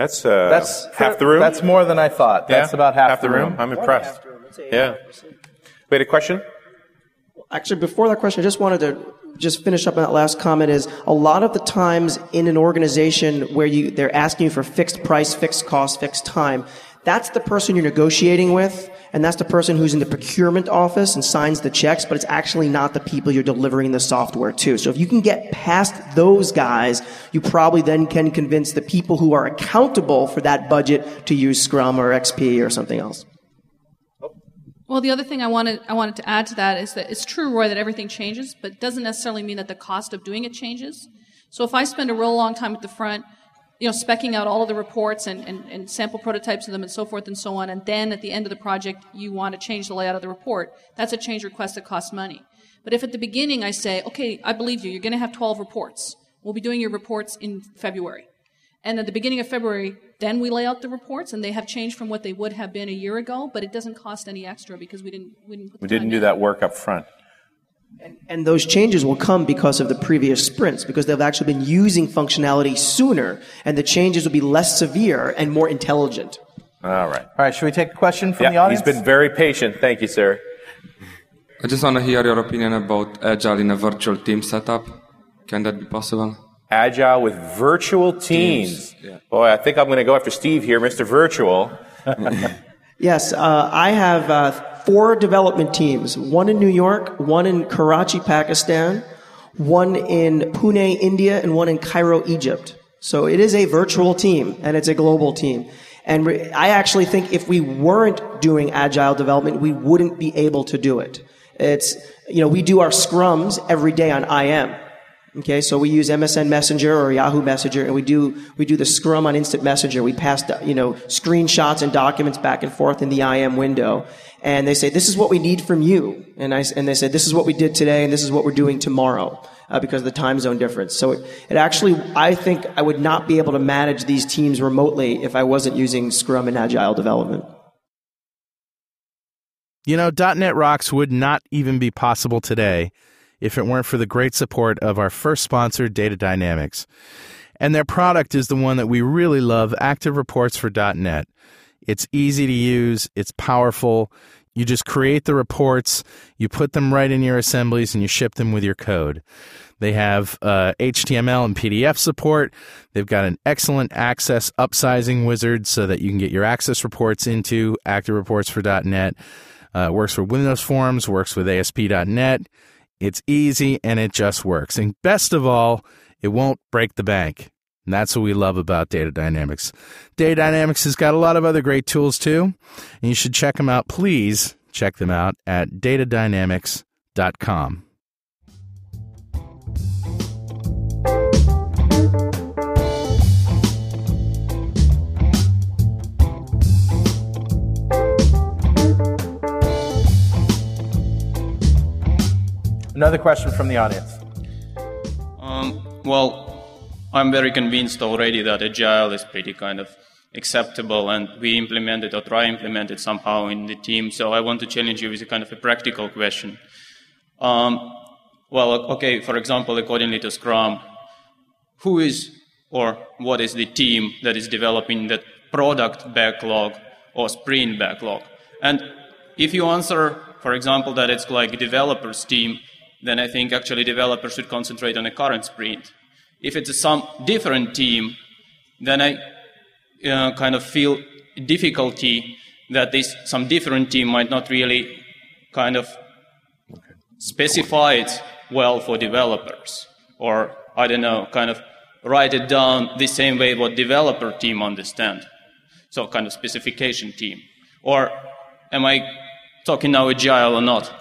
That's uh, that's half the room. That's more than I thought. Yeah, that's about half, half the, room. room. I'm impressed. Yeah. Wait, a question? Actually, before that question, I just wanted to just finish up on that last comment is a lot of the times in an organization where you they're asking you for fixed price, fixed cost, fixed time, that's the person you're negotiating with, and that's the person who's in the procurement office and signs the checks, but it's actually not the people you're delivering the software to. So if you can get past those guys, you probably then can convince the people who are accountable for that budget to use Scrum or XP or something else. Well, the other thing I wanted, I wanted to add to that is that it's true, Roy, that everything changes, but it doesn't necessarily mean that the cost of doing it changes. So if I spend a real long time at the front you know, specking out all of the reports and, and, and, sample prototypes of them and so forth and so on, and then at the end of the project you want to change the layout of the report, that's a change request that costs money. But if at the beginning I say, okay, I believe you, you're going to have 12 reports. We'll be doing your reports in February. And at the beginning of February, then we lay out the reports, and they have changed from what they would have been a year ago, but it doesn't cost any extra because we didn't we didn't, we didn't do in. that work up front. And, and, those changes will come because of the previous sprints, because they've actually been using functionality sooner, and the changes will be less severe and more intelligent. All right. All right, should we take a question from Yeah, the audience? he's been very patient. Thank you, sir. I just want to hear your opinion about Agile in a virtual team setup. Can that be possible? Agile with virtual teams. Teams, yeah. Boy, I think I'm going to go after Steve here, Mr. Virtual. Yes, uh, I have uh, four development teams one in New York, one in Karachi, Pakistan, one in Pune, India, and one in Cairo, Egypt. So it is a virtual team and it's a global team. And re- I actually think if we weren't doing agile development, we wouldn't be able to do it. It's, you know, we do our scrums every day on IM. Okay, so we use MSN Messenger or Yahoo Messenger, and we do we do the Scrum on Instant Messenger. We pass you know screenshots and documents back and forth in the IM window, and they say this is what we need from you, and I and they say this is what we did today, and this is what we're doing tomorrow uh, because of the time zone difference. So it, it actually, I think I would not be able to manage these teams remotely if I wasn't using Scrum and Agile development. You know, .NET Rocks would not even be possible today if it weren't for the great support of our first sponsor, Data Dynamics. And their product is the one that we really love, Active Reports for .NET. It's easy to use, it's powerful. You just create the reports, you put them right in your assemblies, and you ship them with your code. They have uh, HTML and PDF support. They've got an excellent access upsizing wizard so that you can get your access reports into Active Reports for .NET. Uh, works for Windows Forms, works with ASP.NET. It's easy and it just works. And best of all, it won't break the bank. And that's what we love about Data Dynamics. Data Dynamics has got a lot of other great tools too, and you should check them out. Please check them out at datadynamics.com. Another question from the audience. Um, well, I'm very convinced already that agile is pretty kind of acceptable and we implement it or try implement it somehow in the team. So I want to challenge you with a kind of a practical question. Um, well, okay, for example, accordingly to Scrum, who is or what is the team that is developing that product backlog or sprint backlog? And if you answer, for example, that it's like developers team, then I think actually developers should concentrate on the current sprint. If it's some different team, then I uh, kind of feel difficulty that this some different team might not really kind of specify it well for developers, or I don't know, kind of write it down the same way what developer team understand. So kind of specification team, or am I talking now agile or not?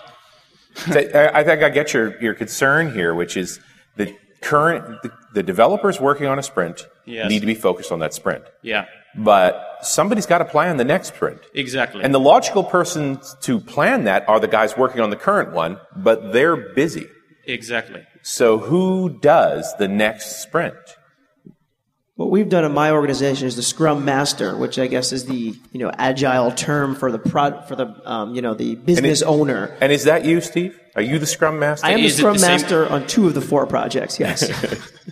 I I think I get your, your concern here, which is the current, the, the developers working on a sprint Yes. need to be focused on that sprint. Yeah, But somebody's got to plan the next sprint. exactly. And the logical persons to plan that are the guys working on the current one, but they're busy. exactly. So who does the next sprint? What we've done in my organization is the Scrum Master, which I guess is the you know agile term for the prod, for the um, you know the business owner. And is that you, Steve? Are you the Scrum Master? I am the Is it Scrum the same- Master on two of the four projects. Yes,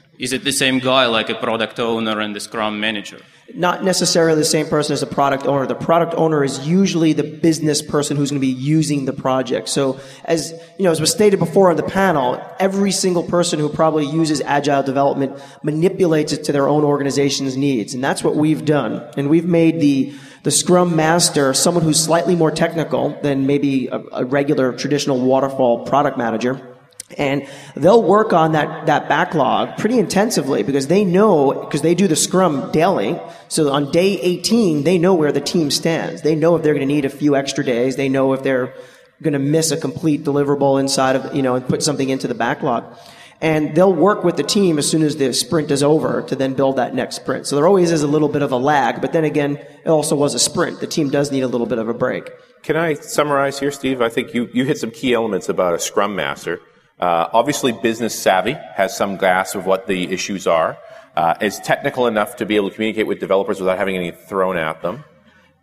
Is it the same guy like a product owner and the Scrum manager? not necessarily the same person as the product owner. The product owner is usually the business person who's going to be using the project. So, as you know, as was stated before on the panel, every single person who probably uses agile development manipulates it to their own organization's needs, and that's what we've done. And we've made the the Scrum Master someone who's slightly more technical than maybe a, a regular traditional waterfall product manager. And they'll work on that, that backlog pretty intensively because they know, because they do the scrum daily. So on day 18, they know where the team stands. They know if they're going to need a few extra days. They know if they're going to miss a complete deliverable inside of, you know, and put something into the backlog. And they'll work with the team as soon as the sprint is over to then build that next sprint. So there always is a little bit of a lag, but then again, it also was a sprint. The team does need a little bit of a break. Can I summarize here, Steve? I think you, you hit some key elements about a Scrum Master. Uh, obviously, business savvy has some grasp of what the issues are. Uh, is technical enough to be able to communicate with developers without having anything thrown at them.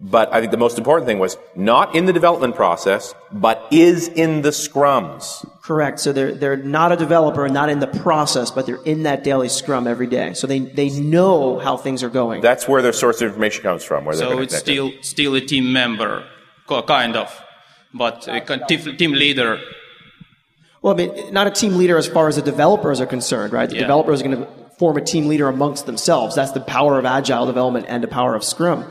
But I think the most important thing was not in the development process, but is in the scrums. Correct. So they're they're not a developer, not in the process, but they're in that daily scrum every day. So they they know how things are going. That's where their source of information comes from. Where they're So it's still still a team member, kind of, but a team team leader. Well, I mean, not a team leader as far as the developers are concerned, right? The Yeah. developers are going to form a team leader amongst themselves. That's the power of agile development and the power of Scrum.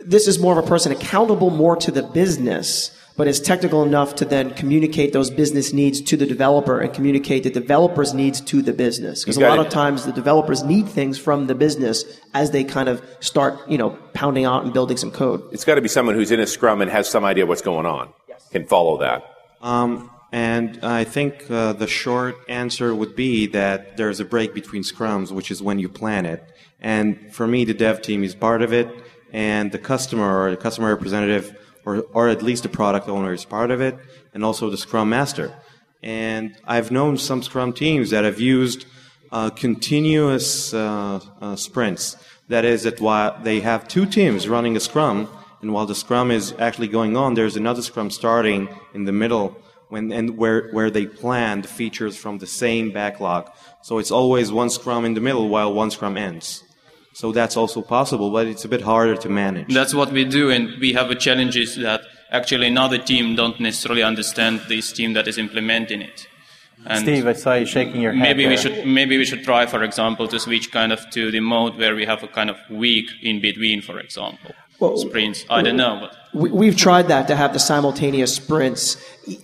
This is more of a person accountable more to the business, but is technical enough to then communicate those business needs to the developer and communicate the developer's needs to the business. Because a lot it. of times the developers need things from the business as they kind of start, you know, pounding out and building some code. It's got to be someone who's in a scrum and has some idea what's going on. Can follow that. Um, and I think uh, the short answer would be that there's a break between scrums, which is when you plan it. And for me, the dev team is part of it, and the customer or the customer representative, or, or at least the product owner, is part of it, and also the scrum master. And I've known some scrum teams that have used uh, continuous uh, uh, sprints. That is, that while they have two teams running a scrum, and while the scrum is actually going on, there's another scrum starting in the middle when and where where they plan the features from the same backlog. So it's always one scrum in the middle while one scrum ends. So that's also possible, but it's a bit harder to manage. That's what we do, and we have a challenge is that actually another team don't necessarily understand this team that is implementing it. And Steve, I saw you shaking your head. maybe we should maybe we should try, for example, to switch kind of to the mode where we have a kind of week in between, for example, sprints. I don't know, but We, we've tried that to have the simultaneous sprints,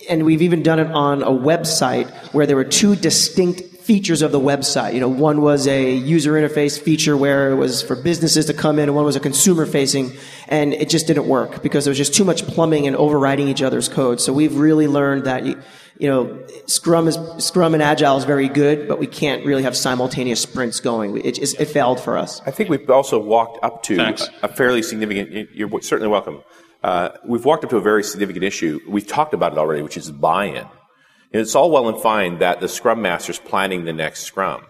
and we've even done it on a website where there were two distinct features of the website. You know, one was a user interface feature where it was for businesses to come in, and one was a consumer facing, and it just didn't work because there was just too much plumbing and overriding each other's code. So we've really learned that. You, you know, Scrum is Scrum and Agile is very good, but we can't really have simultaneous sprints going. It, just, it failed for us. I think we've also walked up to Thanks. a, a fairly significant. You're certainly welcome. Uh, we've walked up to a very significant issue. We've talked about it already, which is buy-in. And it's all well and fine that the Scrum Master is planning the next Scrum,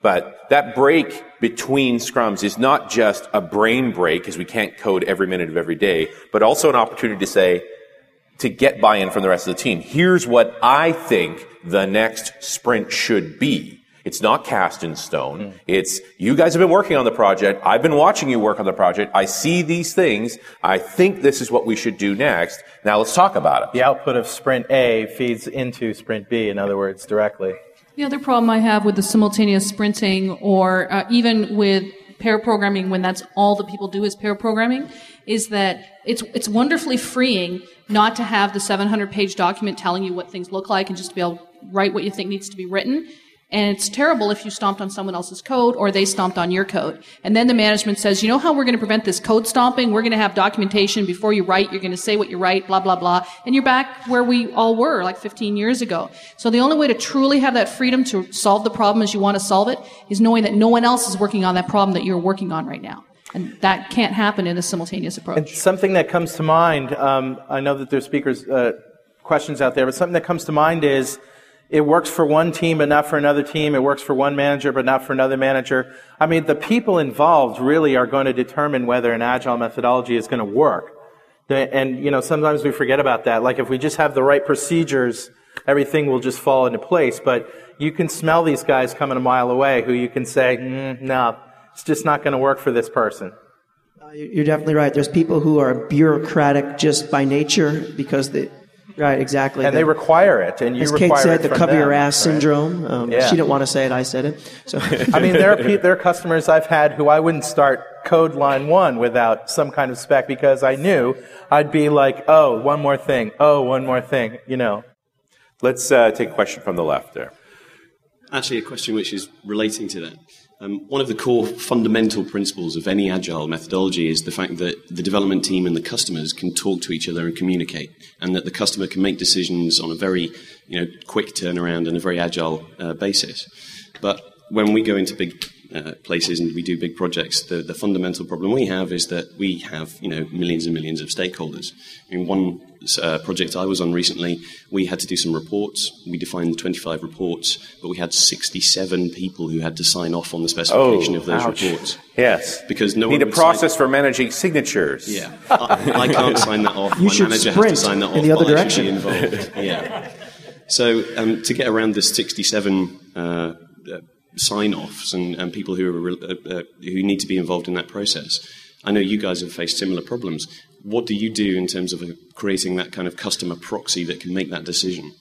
but that break between Scrums is not just a brain break because we can't code every minute of every day, but also an opportunity to say, to get buy-in from the rest of the team. Here's what I think the next sprint should be. It's not cast in stone. It's you guys have been working on the project. I've been watching you work on the project. I see these things. I think this is what we should do next. Now let's talk about it. The output of sprint A feeds into sprint B, in other words, directly. The other problem I have with the simultaneous sprinting or uh, even with pair programming when that's all the people do is pair programming is that it's it's wonderfully freeing not to have the 700 page document telling you what things look like and just to be able to write what you think needs to be written and it's terrible if you stomped on someone else's code or they stomped on your code. And then the management says, you know how we're going to prevent this code stomping? We're going to have documentation before you write. You're going to say what you write, blah, blah, blah. And you're back where we all were like 15 years ago. So the only way to truly have that freedom to solve the problem as you want to solve it is knowing that no one else is working on that problem that you're working on right now. And that can't happen in a simultaneous approach. And something that comes to mind, um, I know that there's speakers' uh, questions out there, but something that comes to mind is it works for one team but not for another team. It works for one manager but not for another manager. I mean, the people involved really are going to determine whether an agile methodology is going to work. And, you know, sometimes we forget about that. Like if we just have the right procedures, everything will just fall into place. But you can smell these guys coming a mile away who you can say, mm, no, it's just not going to work for this person. Uh, You're definitely right. There's people who are bureaucratic just by nature because they, right, exactly. And they require it, and you As require Kate said, it the from cover your ass right? syndrome. Um, Yeah. She didn't want to say it. I said it. So I mean, there are, pe- there are customers I've had who I wouldn't start code line one without some kind of spec because I knew I'd be like, oh, one more thing. Oh, one more thing. You know. Let's uh, take a question from the left there. Actually, a question which is relating to that. Um, one of the core fundamental principles of any agile methodology is the fact that the development team and the customers can talk to each other and communicate, and that the customer can make decisions on a very you know, quick turnaround and a very agile uh, basis. But when we go into big uh, places and we do big projects, the, the fundamental problem we have is that we have you know millions and millions of stakeholders. In one uh, project I was on recently, we had to do some reports. We defined 25 reports, but we had 67 people who had to sign off on the specification Oh, of those ouch. reports. Yes. Because no Need one a would process for managing signatures. Yeah. I, I can't sign that off. You My should manager has sprint to sign that off. in the other but I should be direction. involved. Yeah. So um, to get around this 67 uh, uh, sign-offs and, and people who are re- uh, uh, who need to be involved in that process, I know you guys have faced similar problems. What do you do in terms of uh, creating that kind of customer proxy that can make that decision?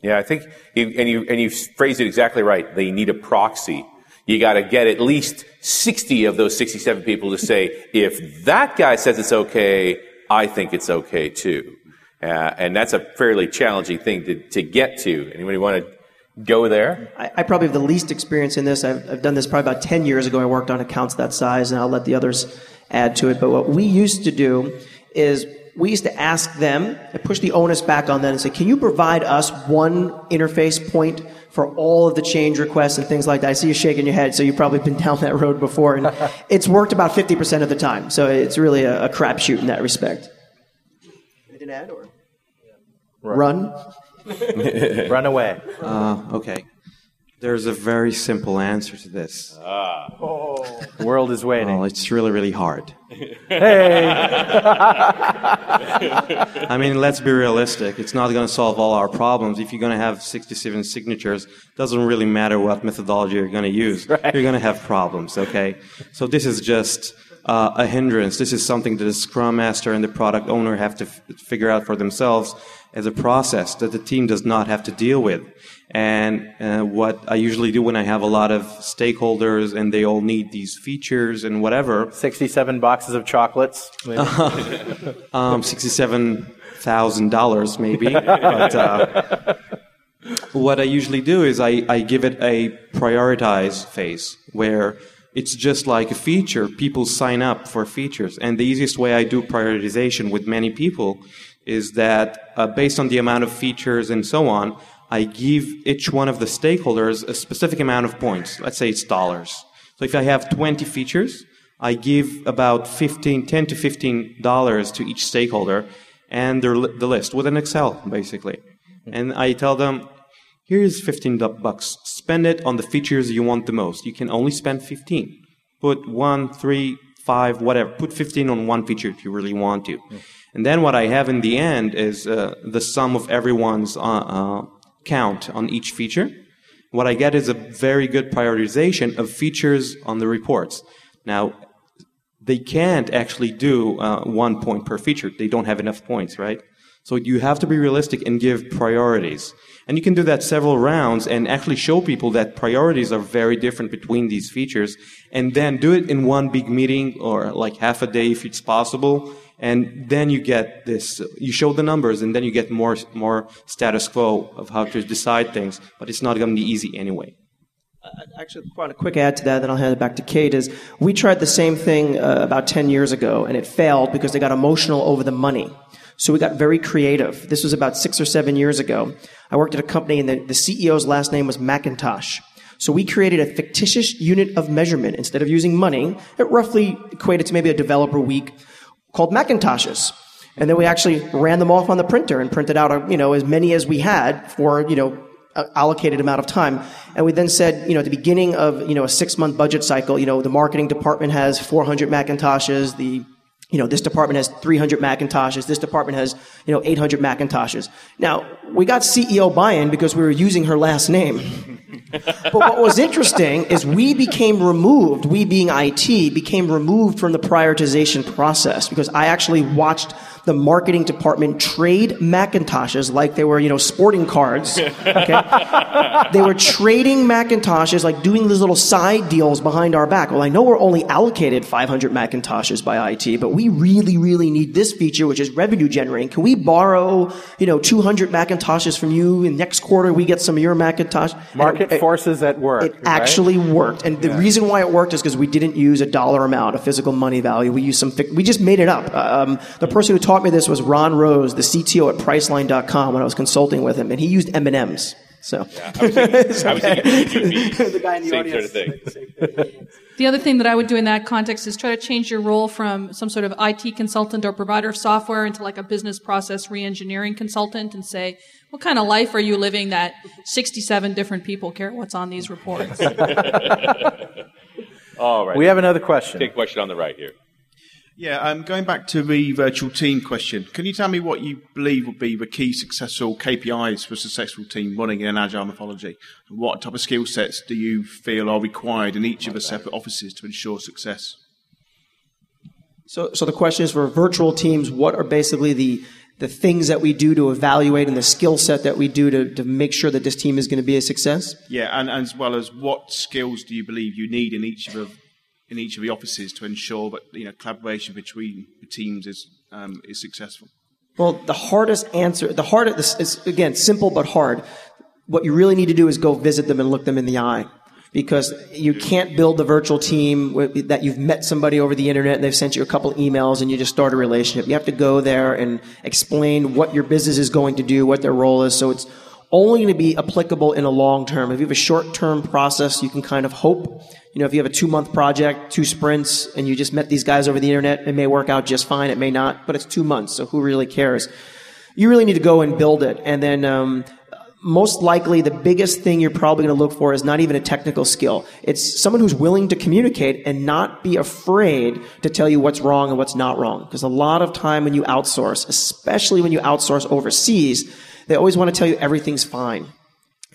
Yeah, I think, you, and you and you phrased it exactly right. They need a proxy. You got to get at least sixty of those sixty-seven people to say, if that guy says it's okay, I think it's okay too. Uh, and that's a fairly challenging thing to, to get to. Anybody want to go there? I, I probably have the least experience in this. I've, I've done this probably about 10 years ago. I worked on accounts that size, and I'll let the others add to it. But what we used to do is we used to ask them and push the onus back on them and say, can you provide us one interface point for all of the change requests and things like that? I see you shaking your head, so you've probably been down that road before. And it's worked about 50% of the time. So it's really a, a crapshoot in that respect. Anything to add, or? Run? Run away. Uh, okay. There's a very simple answer to this. Ah. The world is waiting. Well, it's really, really hard. Hey! I mean, let's be realistic. It's not going to solve all our problems. If you're going to have 67 signatures, doesn't really matter what methodology you're going to use. You're going to have problems, okay? So this is just uh, a hindrance. This is something that the Scrum Master and the product owner have to f- figure out for themselves as a process that the team does not have to deal with. And uh, what I usually do when I have a lot of stakeholders and they all need these features and whatever, 67 boxes of chocolates. um, sixty-seven thousand dollars, maybe. but uh, what I usually do is I, I give it a prioritize phase where it's just like a feature. People sign up for features, and the easiest way I do prioritization with many people is that uh, based on the amount of features and so on, I give each one of the stakeholders a specific amount of points. Let's say it's dollars. So if I have 20 features, I give about 15, 10 to 15 dollars to each stakeholder and their, the list with an Excel, basically. And I tell them, here's 15 du- bucks. Spend it on the features you want the most. You can only spend 15. Put one, three, five, whatever. Put 15 on one feature if you really want to. And then what I have in the end is uh, the sum of everyone's uh, uh, count on each feature. What I get is a very good prioritization of features on the reports. Now, they can't actually do uh, one point per feature. They don't have enough points, right? So you have to be realistic and give priorities. And you can do that several rounds and actually show people that priorities are very different between these features and then do it in one big meeting or like half a day if it's possible. And then you get this, you show the numbers and then you get more, more status quo of how to decide things. But it's not going to be easy anyway. Actually, a quick add to that, then I'll hand it back to Kate. Is we tried the same thing uh, about 10 years ago, and it failed because they got emotional over the money. So we got very creative. This was about six or seven years ago. I worked at a company, and the, the CEO's last name was Macintosh. So we created a fictitious unit of measurement instead of using money. It roughly equated to maybe a developer week called Macintoshes. And then we actually ran them off on the printer and printed out, uh, you know, as many as we had for, you know, allocated amount of time. And we then said, you know, at the beginning of, you know, a six month budget cycle, you know, the marketing department has 400 Macintoshes, the you know, this department has 300 Macintoshes. This department has, you know, 800 Macintoshes. Now, we got CEO buy-in because we were using her last name. but what was interesting is we became removed, we being IT, became removed from the prioritization process because I actually watched the marketing department trade Macintoshes like they were, you know, sporting cards. Okay? they were trading Macintoshes, like doing these little side deals behind our back. Well, I know we're only allocated 500 Macintoshes by IT, but we really, really need this feature, which is revenue generating. Can we borrow, you know, 200 Macintoshes from you and next quarter we get some of your Macintosh? Market it- forces at work. It right? actually worked. And the reason why it worked is because we didn't use a dollar amount, a physical money value. We used some, fic- we just made it up. Um, the person who taught me this was Ron Rose, the CTO at Priceline.com when I was consulting with him, and he used M&Ms. So I was thinking, I was thinking B2B. the guy in the Same audience. sort of thing. The other thing that I would do in that context is try to change your role from some sort of IT consultant or provider of software into like a business process reengineering consultant and say, what kind of life are you living that 67 different people care what's on these reports? All right. We have another question. Take question on the right here. Yeah, um, going back to the virtual team question, can you tell me what you believe would be the key successful KPIs for a successful team running in an agile methodology? And what type of skill sets do you feel are required in each of the separate offices to ensure success? So, so the question is for virtual teams, what are basically the the things that we do to evaluate and the skill set that we do to, to make sure that this team is going to be a success? Yeah, and, and as well as what skills do you believe you need in each of the in each of the offices to ensure that you know collaboration between the teams is um, is successful? Well, the hardest answer, the hardest is again simple but hard. What you really need to do is go visit them and look them in the eye. Because you can't build the virtual team that you've met somebody over the internet and they've sent you a couple emails and you just start a relationship. You have to go there and explain what your business is going to do, what their role is. So it's only going to be applicable in a long term. If you have a short term process, you can kind of hope. You know, if you have a two month project, two sprints, and you just met these guys over the internet, it may work out just fine. It may not, but it's two months, so who really cares? You really need to go and build it. And then, um, most likely the biggest thing you're probably going to look for is not even a technical skill. It's someone who's willing to communicate and not be afraid to tell you what's wrong and what's not wrong. Because a lot of time when you outsource, especially when you outsource overseas, they always want to tell you everything's fine.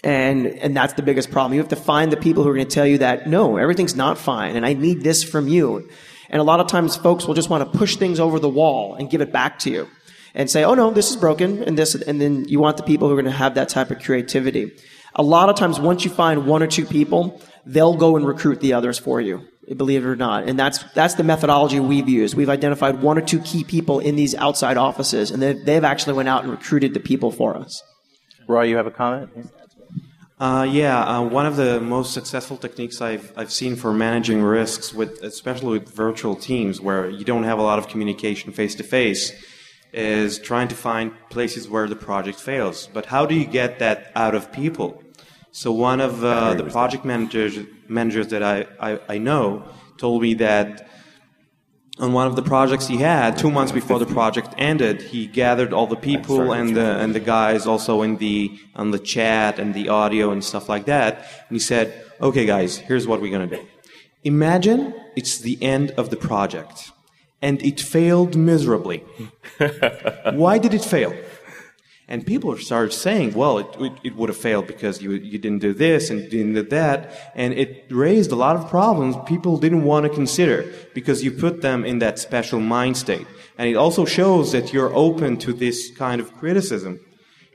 And, and that's the biggest problem. You have to find the people who are going to tell you that, no, everything's not fine and I need this from you. And a lot of times folks will just want to push things over the wall and give it back to you and say, oh no, this is broken and this, and then you want the people who are going to have that type of creativity. A lot of times once you find one or two people, they'll go and recruit the others for you. Believe it or not. And that's, that's the methodology we've used. We've identified one or two key people in these outside offices and they've, they've actually went out and recruited the people for us. Roy, you have a comment? Uh, yeah, uh, one of the most successful techniques I've, I've seen for managing risks, with, especially with virtual teams where you don't have a lot of communication face to face, is trying to find places where the project fails. But how do you get that out of people? So one of uh, the project managers managers that I, I, I know told me that on one of the projects he had, two months before the project ended, he gathered all the people and the and the guys also in the on the chat and the audio and stuff like that. And he said, "Okay, guys, here's what we're gonna do. Imagine it's the end of the project, and it failed miserably. Why did it fail?" And people started saying, well, it, it, it would have failed because you, you didn't do this and didn't do that. And it raised a lot of problems people didn't want to consider because you put them in that special mind state. And it also shows that you're open to this kind of criticism.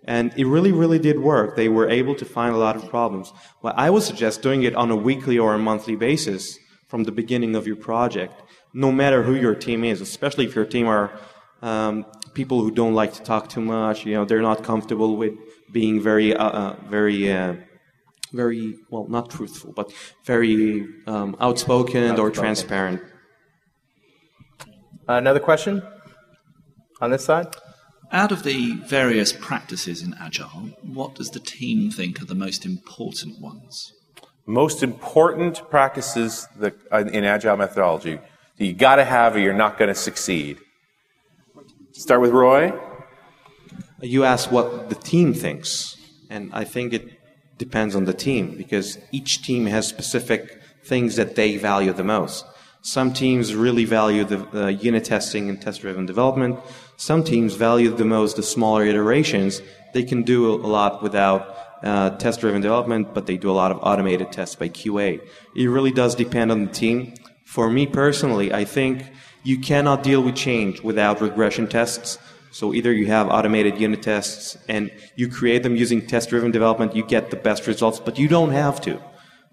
And it really, really did work. They were able to find a lot of problems. Well, I would suggest doing it on a weekly or a monthly basis from the beginning of your project, no matter who your team is, especially if your team are um, people who don't like to talk too much. You know, they're not comfortable with being very, uh, uh, very, uh, very well, not truthful, but very um, outspoken or transparent. another question on this side? Out of the various practices in Agile, what does the team think are the most important ones? Most important practices that, uh, in agile methodology that you got to have or you're not going to succeed. Start with Roy. You asked what the team thinks, and I think it depends on the team because each team has specific things that they value the most. Some teams really value the uh, unit testing and test driven development. Some teams value the most the smaller iterations. They can do a lot without uh, test driven development, but they do a lot of automated tests by QA. It really does depend on the team. For me personally, I think you cannot deal with change without regression tests. So either you have automated unit tests and you create them using test driven development, you get the best results, but you don't have to.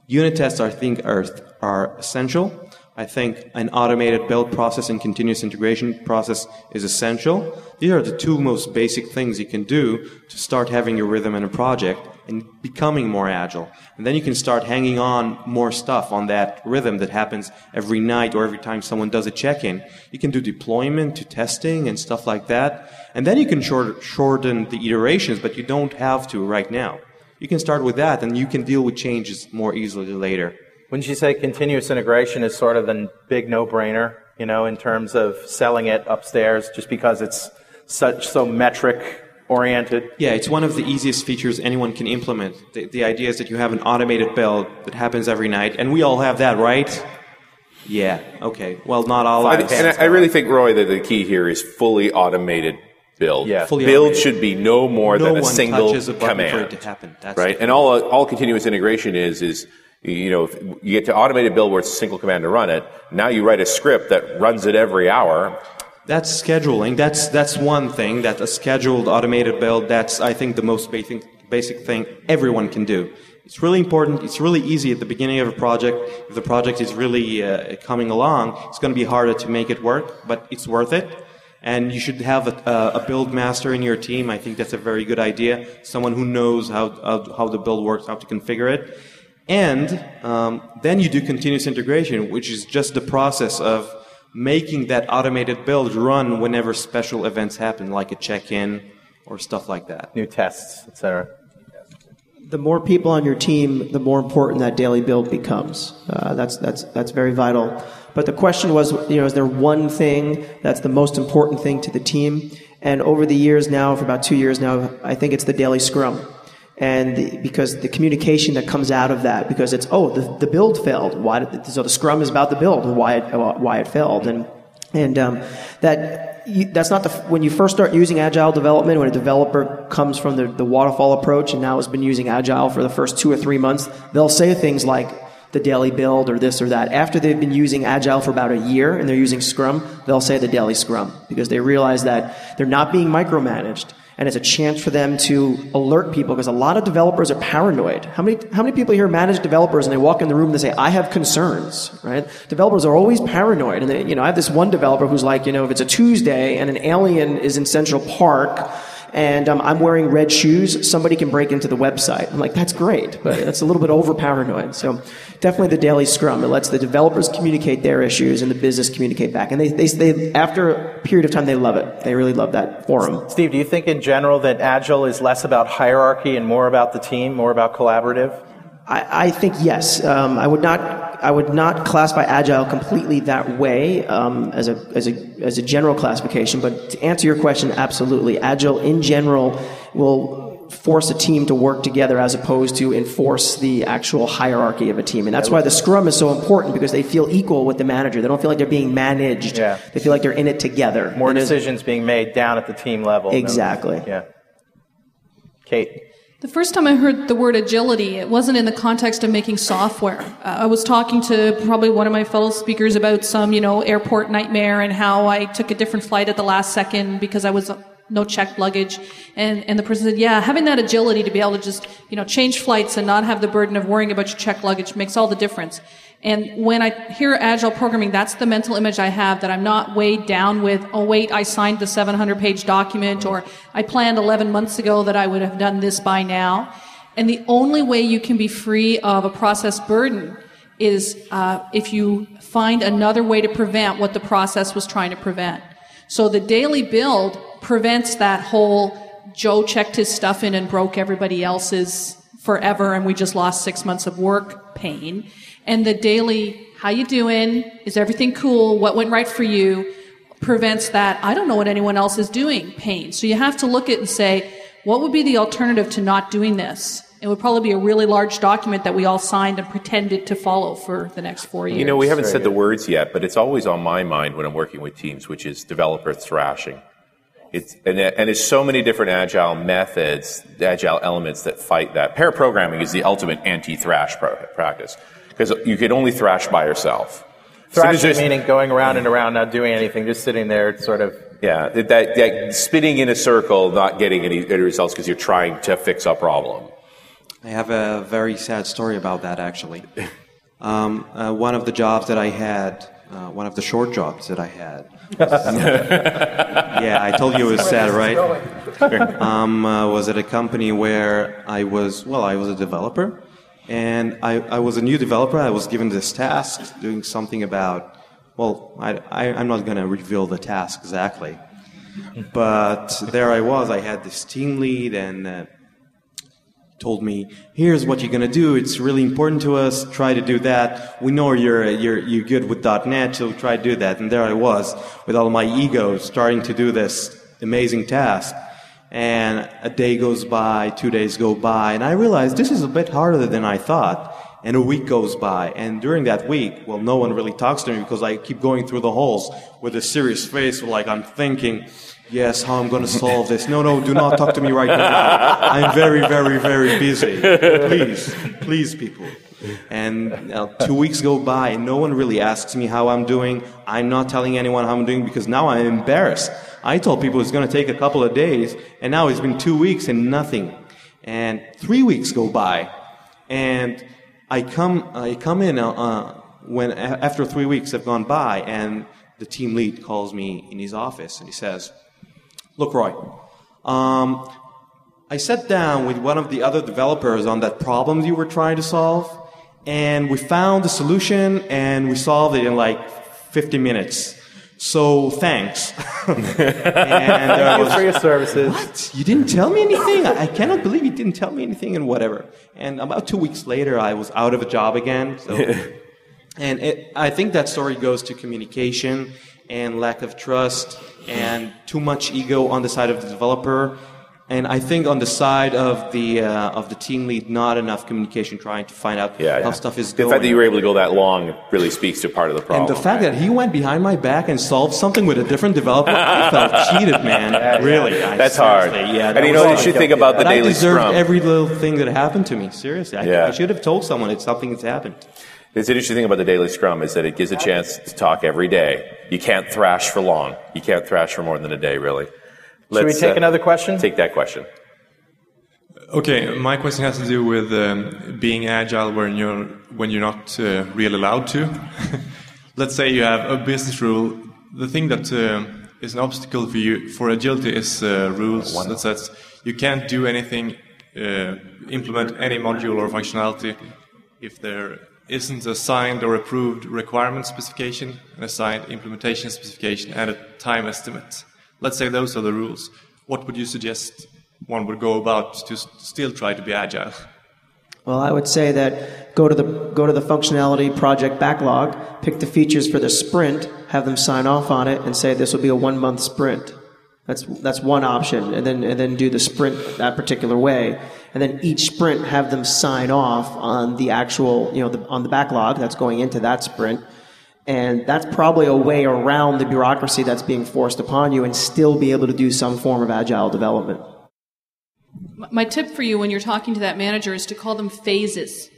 Unit tests, I think, are, are essential. I think an automated build process and continuous integration process is essential. These are the two most basic things you can do to start having your rhythm in a project and becoming more agile. And then you can start hanging on more stuff on that rhythm that happens every night or every time someone does a check-in. You can do deployment to testing and stuff like that. And then you can short, shorten the iterations, but you don't have to right now. you can start with that, and you can deal with changes more easily later. Wouldn't you say continuous integration is sort of the big no-brainer, you know, in terms of selling it upstairs, just because it's such so metric oriented? Yeah, it's one of the easiest features anyone can implement. The, the idea is that you have an automated build that happens every night, and we all have that, right? Yeah. Okay. Well, not all. I, of us. and I, I really think, Roy, that the key here is fully automated build. Yeah. Fully build automated. should be no more No than a one single touches a button command. for it to happen. That's right? And all all continuous integration is is you know you get to automated build where it's a single command to run it. Now you write a script that runs it every hour. That's scheduling. That's that's one thing. That a scheduled automated build. That's I think the most basic basic thing everyone can do. It's really important. It's really easy at the beginning of a project. If the project is really uh, coming along, it's going to be harder to make it work, but it's worth it. And you should have a, a build master in your team. I think that's a very good idea. Someone who knows how how, how the build works, how to configure it. And um, then you do continuous integration, which is just the process of making that automated build run whenever special events happen, like a check-in or stuff like that. New tests, etc. the more people on your team, the more important that daily build becomes. Uh, that's that's that's very vital. But the question was, you know, is there one thing that's the most important thing to the team? And over the years now, for about two years now, I think it's the daily scrum. And the, because the communication that comes out of that, because it's oh the, the build failed. Why did, so the scrum is about the build, why it, why it failed, and and um, that you, that's not the when you first start using agile development when a developer comes from the, the waterfall approach and now has been using agile for the first two or three months they'll say things like the daily build or this or that. After they've been using agile for about a year and they're using scrum they'll say the daily scrum because they realize that they're not being micromanaged and it's a chance for them to alert people because a lot of developers are paranoid. How many how many people here manage developers and they walk in the room and they say, "I have concerns." Right? Developers are always paranoid, and they, you know, I have this one developer who's like, you know, if it's a Tuesday and an alien is in Central Park. And um, I'm wearing red shoes. Somebody can break into the website. I'm like, that's great, but that's a little bit over paranoid. So, definitely the daily scrum. It lets the developers communicate their issues and the business communicate back. And they, they, they after a period of time, they love it. They really love that forum. Steve, do you think in general that Agile is less about hierarchy and more about the team, more about collaborative? I, I think yes. Um, I would not. I would not classify agile completely that way um, as a as a as a general classification. But to answer your question, absolutely, agile in general will force a team to work together as opposed to enforce the actual hierarchy of a team. And that's why the scrum is so important because they feel equal with the manager. They don't feel like they're being managed. Yeah. They feel like they're in it together. More And decisions being made down at the team level. Exactly. Yeah. Kate. The first time I heard the word agility, it wasn't in the context of making software. Uh, I was talking to probably one of my fellow speakers about some, you know, airport nightmare and how I took a different flight at the last second because I was uh, no checked luggage. And, and the person said, yeah, having that agility to be able to just, you know, change flights and not have the burden of worrying about your checked luggage makes all the difference. And when I hear agile programming, that's the mental image I have that I'm not weighed down with, oh wait, I signed the 700 page document or I planned 11 months ago that I would have done this by now. And the only way you can be free of a process burden is uh, if you find another way to prevent what the process was trying to prevent. So the daily build prevents that whole Joe checked his stuff in and broke everybody else's forever and we just lost six months of work pain. And the daily, how you doing? Is everything cool? What went right for you? Prevents that, I don't know what anyone else is doing pain. So you have to look at it and say, what would be the alternative to not doing this? It would probably be a really large document that we all signed and pretended to follow for the next four years. You know, we haven't said the words yet, but it's always on my mind when I'm working with teams, which is developer thrashing. It's, and, and there's so many different agile methods, agile elements that fight that. Pair programming is the ultimate anti-thrash practice because you could only thrash by yourself. As soon as Thrashing meaning going around and around, not doing anything, just sitting there, sort of. Yeah, that, that, that spinning in a circle, not getting any, any results because you're trying to fix a problem. I have a very sad story about that, actually. Um, uh, one of the jobs that I had, uh, one of the short jobs that I had. yeah, I told you it was sad, right? Um, uh, was at a company where I was, well, I was a developer, and I, I was a new developer. I was given this task, doing something about, well, I, I, I'm not going to reveal the task exactly. But there I was. I had this team lead, and uh, told me, "Here's what you're gonna do. It's really important to us. Try to do that. We know you're you're you're good with .NET, so try to do that." And there I was with all my ego, starting to do this amazing task. And a day goes by, two days go by, and I realize this is a bit harder than I thought. And a week goes by, and during that week, well, no one really talks to me because I keep going through the halls with a serious face, like I'm thinking, yes, how I'm going to solve this. No, no, do not talk to me right now. I'm very, very, very busy. Please, please, people. And uh, two weeks go by, and no one really asks me how I'm doing. I'm not telling anyone how I'm doing because now I'm embarrassed. I told people it's going to take a couple of days, and now it's been two weeks and nothing. And three weeks go by, and I come, I come in uh, uh, when after three weeks have gone by, and the team lead calls me in his office, and he says, "Look, Roy, um, I sat down with one of the other developers on that problem you were trying to solve, and we found the solution, and we solved it in like 50 minutes." So thanks. and Thank you for your services. What? You didn't tell me anything? I, I cannot believe you didn't tell me anything and whatever. And about two weeks later, I was out of a job again. So, and it, I think that story goes to communication and lack of trust and too much ego on the side of the developer. And I think on the side of the uh, of the team lead, not enough communication, trying to find out Yeah, how yeah. stuff is The going. The fact that you were able to go that long really speaks to part of the problem. And the fact that he went behind my back and solved something with a different developer, I felt cheated, man. really. I- That's hard. Yeah, And you know, was- you should think about the But daily I deserved scrum. every little thing that happened to me. Seriously. I, Yeah. I should have told someone it's something that's happened. It's interesting thing about the daily scrum is that it gives a chance to talk every day. You can't thrash for long. You can't thrash for more than a day, really. Should we take another question? Take that question. Okay, my question has to do with um, being agile when you're when you're not uh, really allowed to. Let's say you have a business rule. The thing that uh, is an obstacle for you for agility is uh, rules that says you can't do anything, uh, implement any module or functionality if there isn't a signed or approved requirement specification, an assigned implementation specification, and a time estimate. Let's say those are the rules. What would you suggest one would go about to still try to be agile? Well, I would say that go to the go to the functionality project backlog, pick the features for the sprint, have them sign off on it, and say this will be a one month sprint. That's that's one option, and then and then do the sprint that particular way, and then each sprint have them sign off on the actual you know the, on the backlog that's going into that sprint, and that's probably a way around the bureaucracy that's being forced upon you, and still be able to do some form of agile development. My tip for you when you're talking to that manager is to call them phases.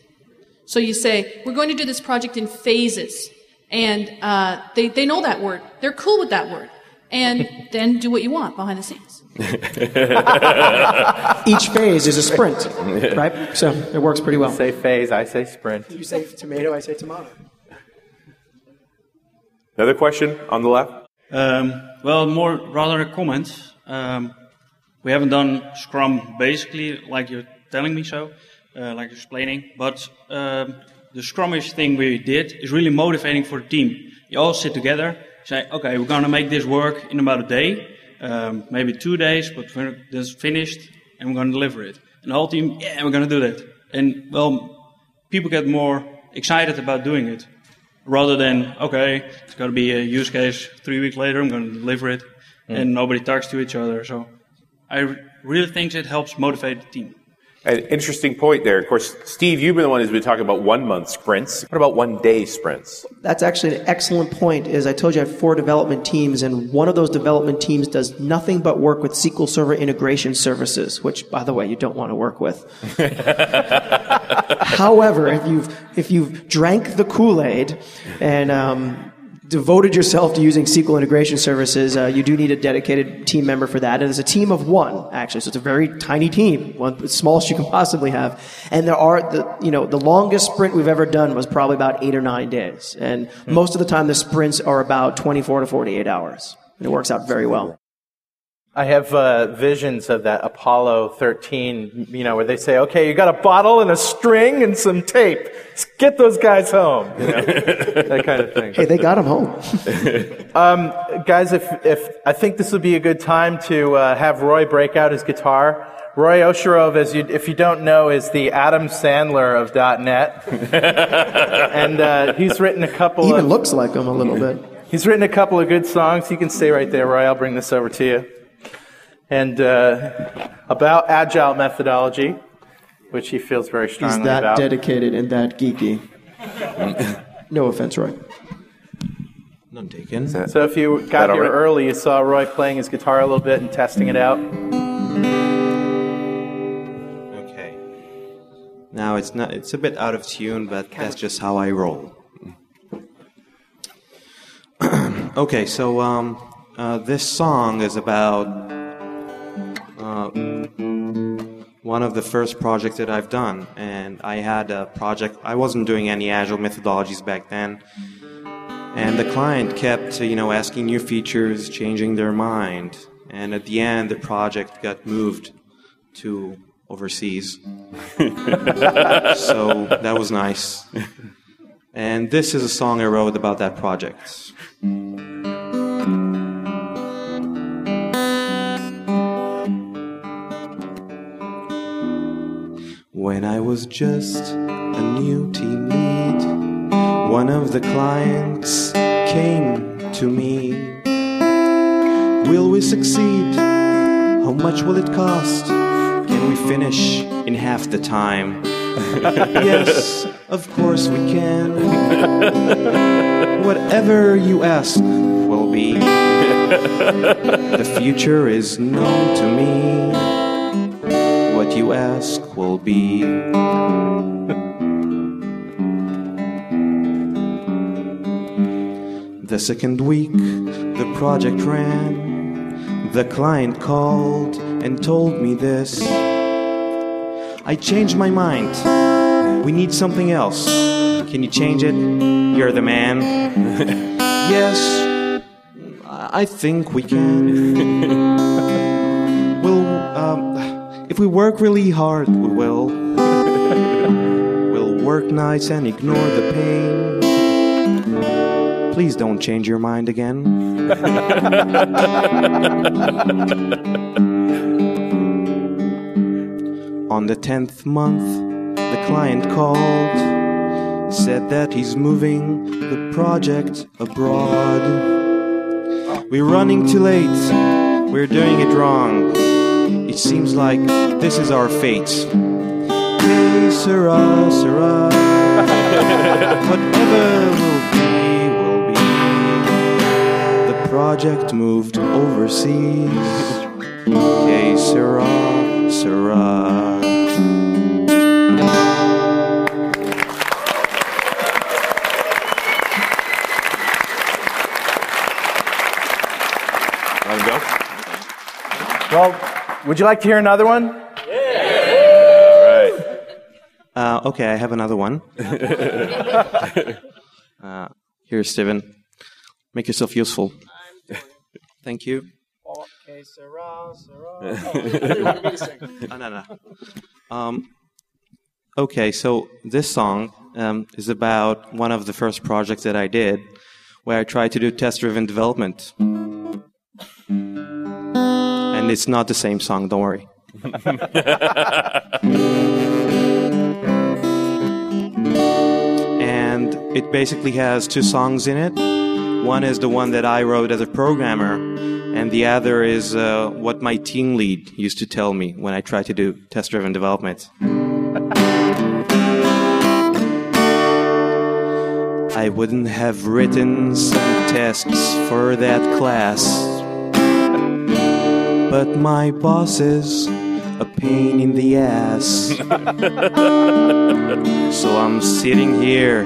So you say, we're going to do this project in phases. And uh, they, they know that word. They're cool with that word. And then do what you want behind the scenes. Each phase is a sprint, right? So it works pretty well. You Say phase, I say sprint. You say tomato, I say tomato. Another question on the left? Um, well, more rather a comment. Um, we haven't done Scrum basically like you're telling me so, uh, like explaining. But um, the Scrumish thing we did is really motivating for the team. You all sit together, say, okay, we're going to make this work in about a day, um, maybe two days, but when is finished, and we're going to deliver it. And the whole team, yeah, we're going to do that. And well, people get more excited about doing it rather than okay, it's going to be a use case three weeks later. I'm going to deliver it, Mm. and nobody talks to each other. So I really think it helps motivate the team. An interesting point there. Of course, Steve, you've been the one who's been talking about one month sprints. What about one day sprints? That's actually an excellent point. Is I told you I have four development teams, and one of those development teams does nothing but work with SQL Server integration services, which, by the way, you don't want to work with. However, if you've if you've drank the Kool Aid and um, devoted yourself to using SQL integration services, uh, you do need a dedicated team member for that. And it's a team of one, actually. So it's a very tiny team, one the smallest you can possibly have. And there are the you know the longest sprint we've ever done was probably about eight or nine days, and most of the time the sprints are about 24 to 48 hours, and it works out very well. I have uh, visions of that Apollo 13, you know, where they say, okay, you got a bottle and a string and some tape. Just get those guys home. You know? that kind of thing. Hey, they got them home. um, guys, if, if I think this would be a good time to uh, have Roy break out his guitar. Roy Osherove, as you, if you don't know, is the Adam Sandler of .NET, and uh, he's written a couple. Even of, looks like him a little bit. He's written a couple of good songs. You can stay right there, Roy. I'll bring this over to you. And uh, about agile methodology, which he feels very strongly about. He's that about. dedicated and that geeky. no offense, Roy. None taken. So if you got here right? early, you saw Roy playing his guitar a little bit and testing it out. Okay. Now it's not. It's a bit out of tune, but that's just how I roll. okay, so um, uh, this song is about uh, one of the first projects that I've done, and I had a project. I wasn't doing any agile methodologies back then, and the client kept, you know, asking new features, changing their mind, and at the end, the project got moved to overseas. so that was nice. And this is a song I wrote about that project. When I was just a new team lead, one of the clients came to me. Will we succeed? How much will it cost? Can we finish in half the time? yes, of course we can. Whatever you ask will be. The future is known to me. You ask will be. The second week the project ran, the client called and told me this. I changed my mind. We need something else. Can you change it? You're the man. yes, I think we can. if we work really hard, we will. we'll work nights and ignore the pain. Please don't change your mind again. On the tenth month, the client called, said that he's moving the project abroad. We're running too late, we're doing it wrong. It seems like this is our fate. Hey, Sarah, Sarah, whatever will be, will be. The project moved overseas. Okay, Sarah, Sarah. Go. Well, would you like to hear another one? Uh, okay, I have another one. uh, here, Steven. Make yourself useful. Thank you. Okay, Sarah, Oh, no, no. Um, okay, so this song um, is about one of the first projects that I did where I tried to do test driven development. And it's not the same song, don't worry. it basically has two songs in it. One is the one that I wrote as a programmer, and the other is uh, what my team lead used to tell me when I tried to do test driven development. I wouldn't have written some tests for that class, but my boss is a pain in the ass. so I'm sitting here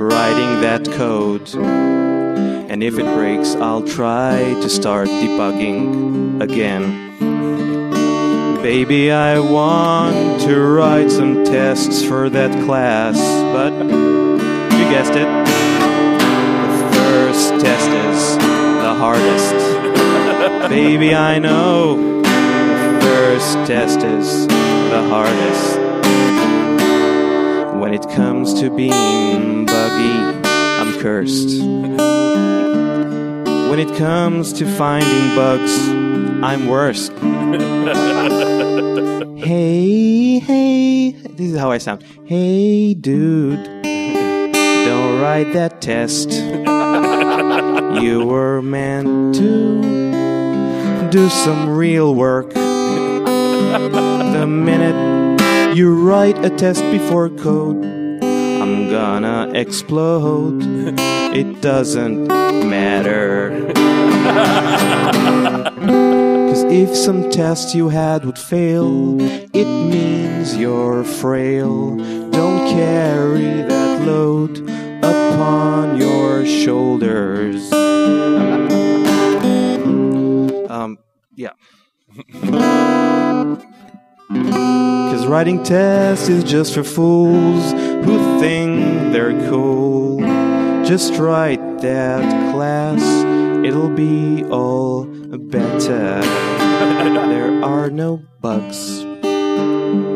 writing that code. And if it breaks, I'll try to start debugging again. Baby, I want to write some tests for that class, but you guessed it. The first test is the hardest. Baby, I know the first test is the hardest. When it comes to being buggy, I'm cursed. When it comes to finding bugs, I'm worst. Hey, hey, this is how I sound. Hey, dude, don't write that test. You were meant to do some real work. The minute you write a test before code, I'm gonna explode. It doesn't matter. Cause if some test you had would fail, it means you're frail. Don't carry that load upon your shoulders. Um, yeah. Cause writing tests is just for fools who think they're cool. Just write that class, it'll be all better. there are no bugs,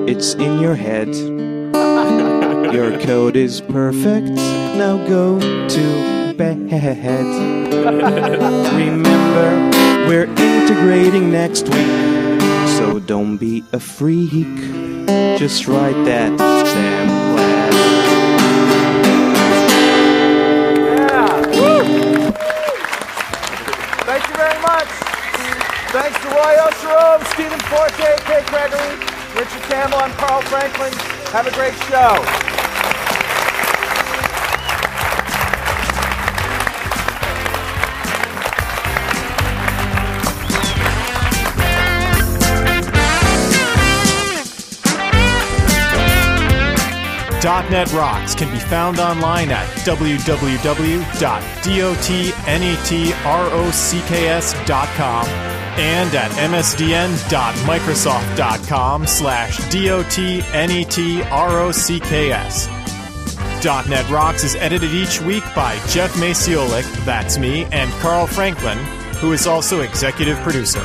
it's in your head. Your code is perfect, now go to bed. Remember, we're integrating next week, don't be a freak. Just write that damn class. Thank you very much. Thanks to Roy Osherove, Stephen Forte, Kate Gregory, Richard Campbell, and Carl Franklin. Have a great show. .NET Rocks can be found online at www.dotnetrocks.com and at msdn.microsoft.com slash dotnetrocks. .NET Rocks is edited each week by Jeff Maciolik, that's me, and Carl Franklin, who is also executive producer.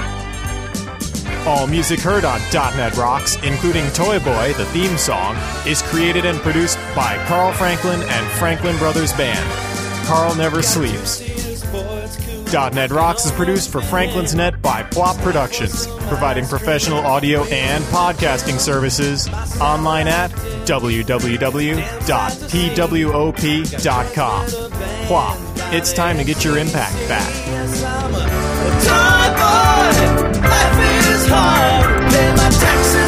All music heard on .NET Rocks, including Toy Boy, the theme song, is created and produced by Carl Franklin and Franklin Brothers Band. Carl never sleeps. .NET Rocks is produced for Franklin's Net by PWOP Productions, providing professional audio and podcasting services online at www.pwop.com. PWOP, it's time to get your impact back. Hard. Pay my taxes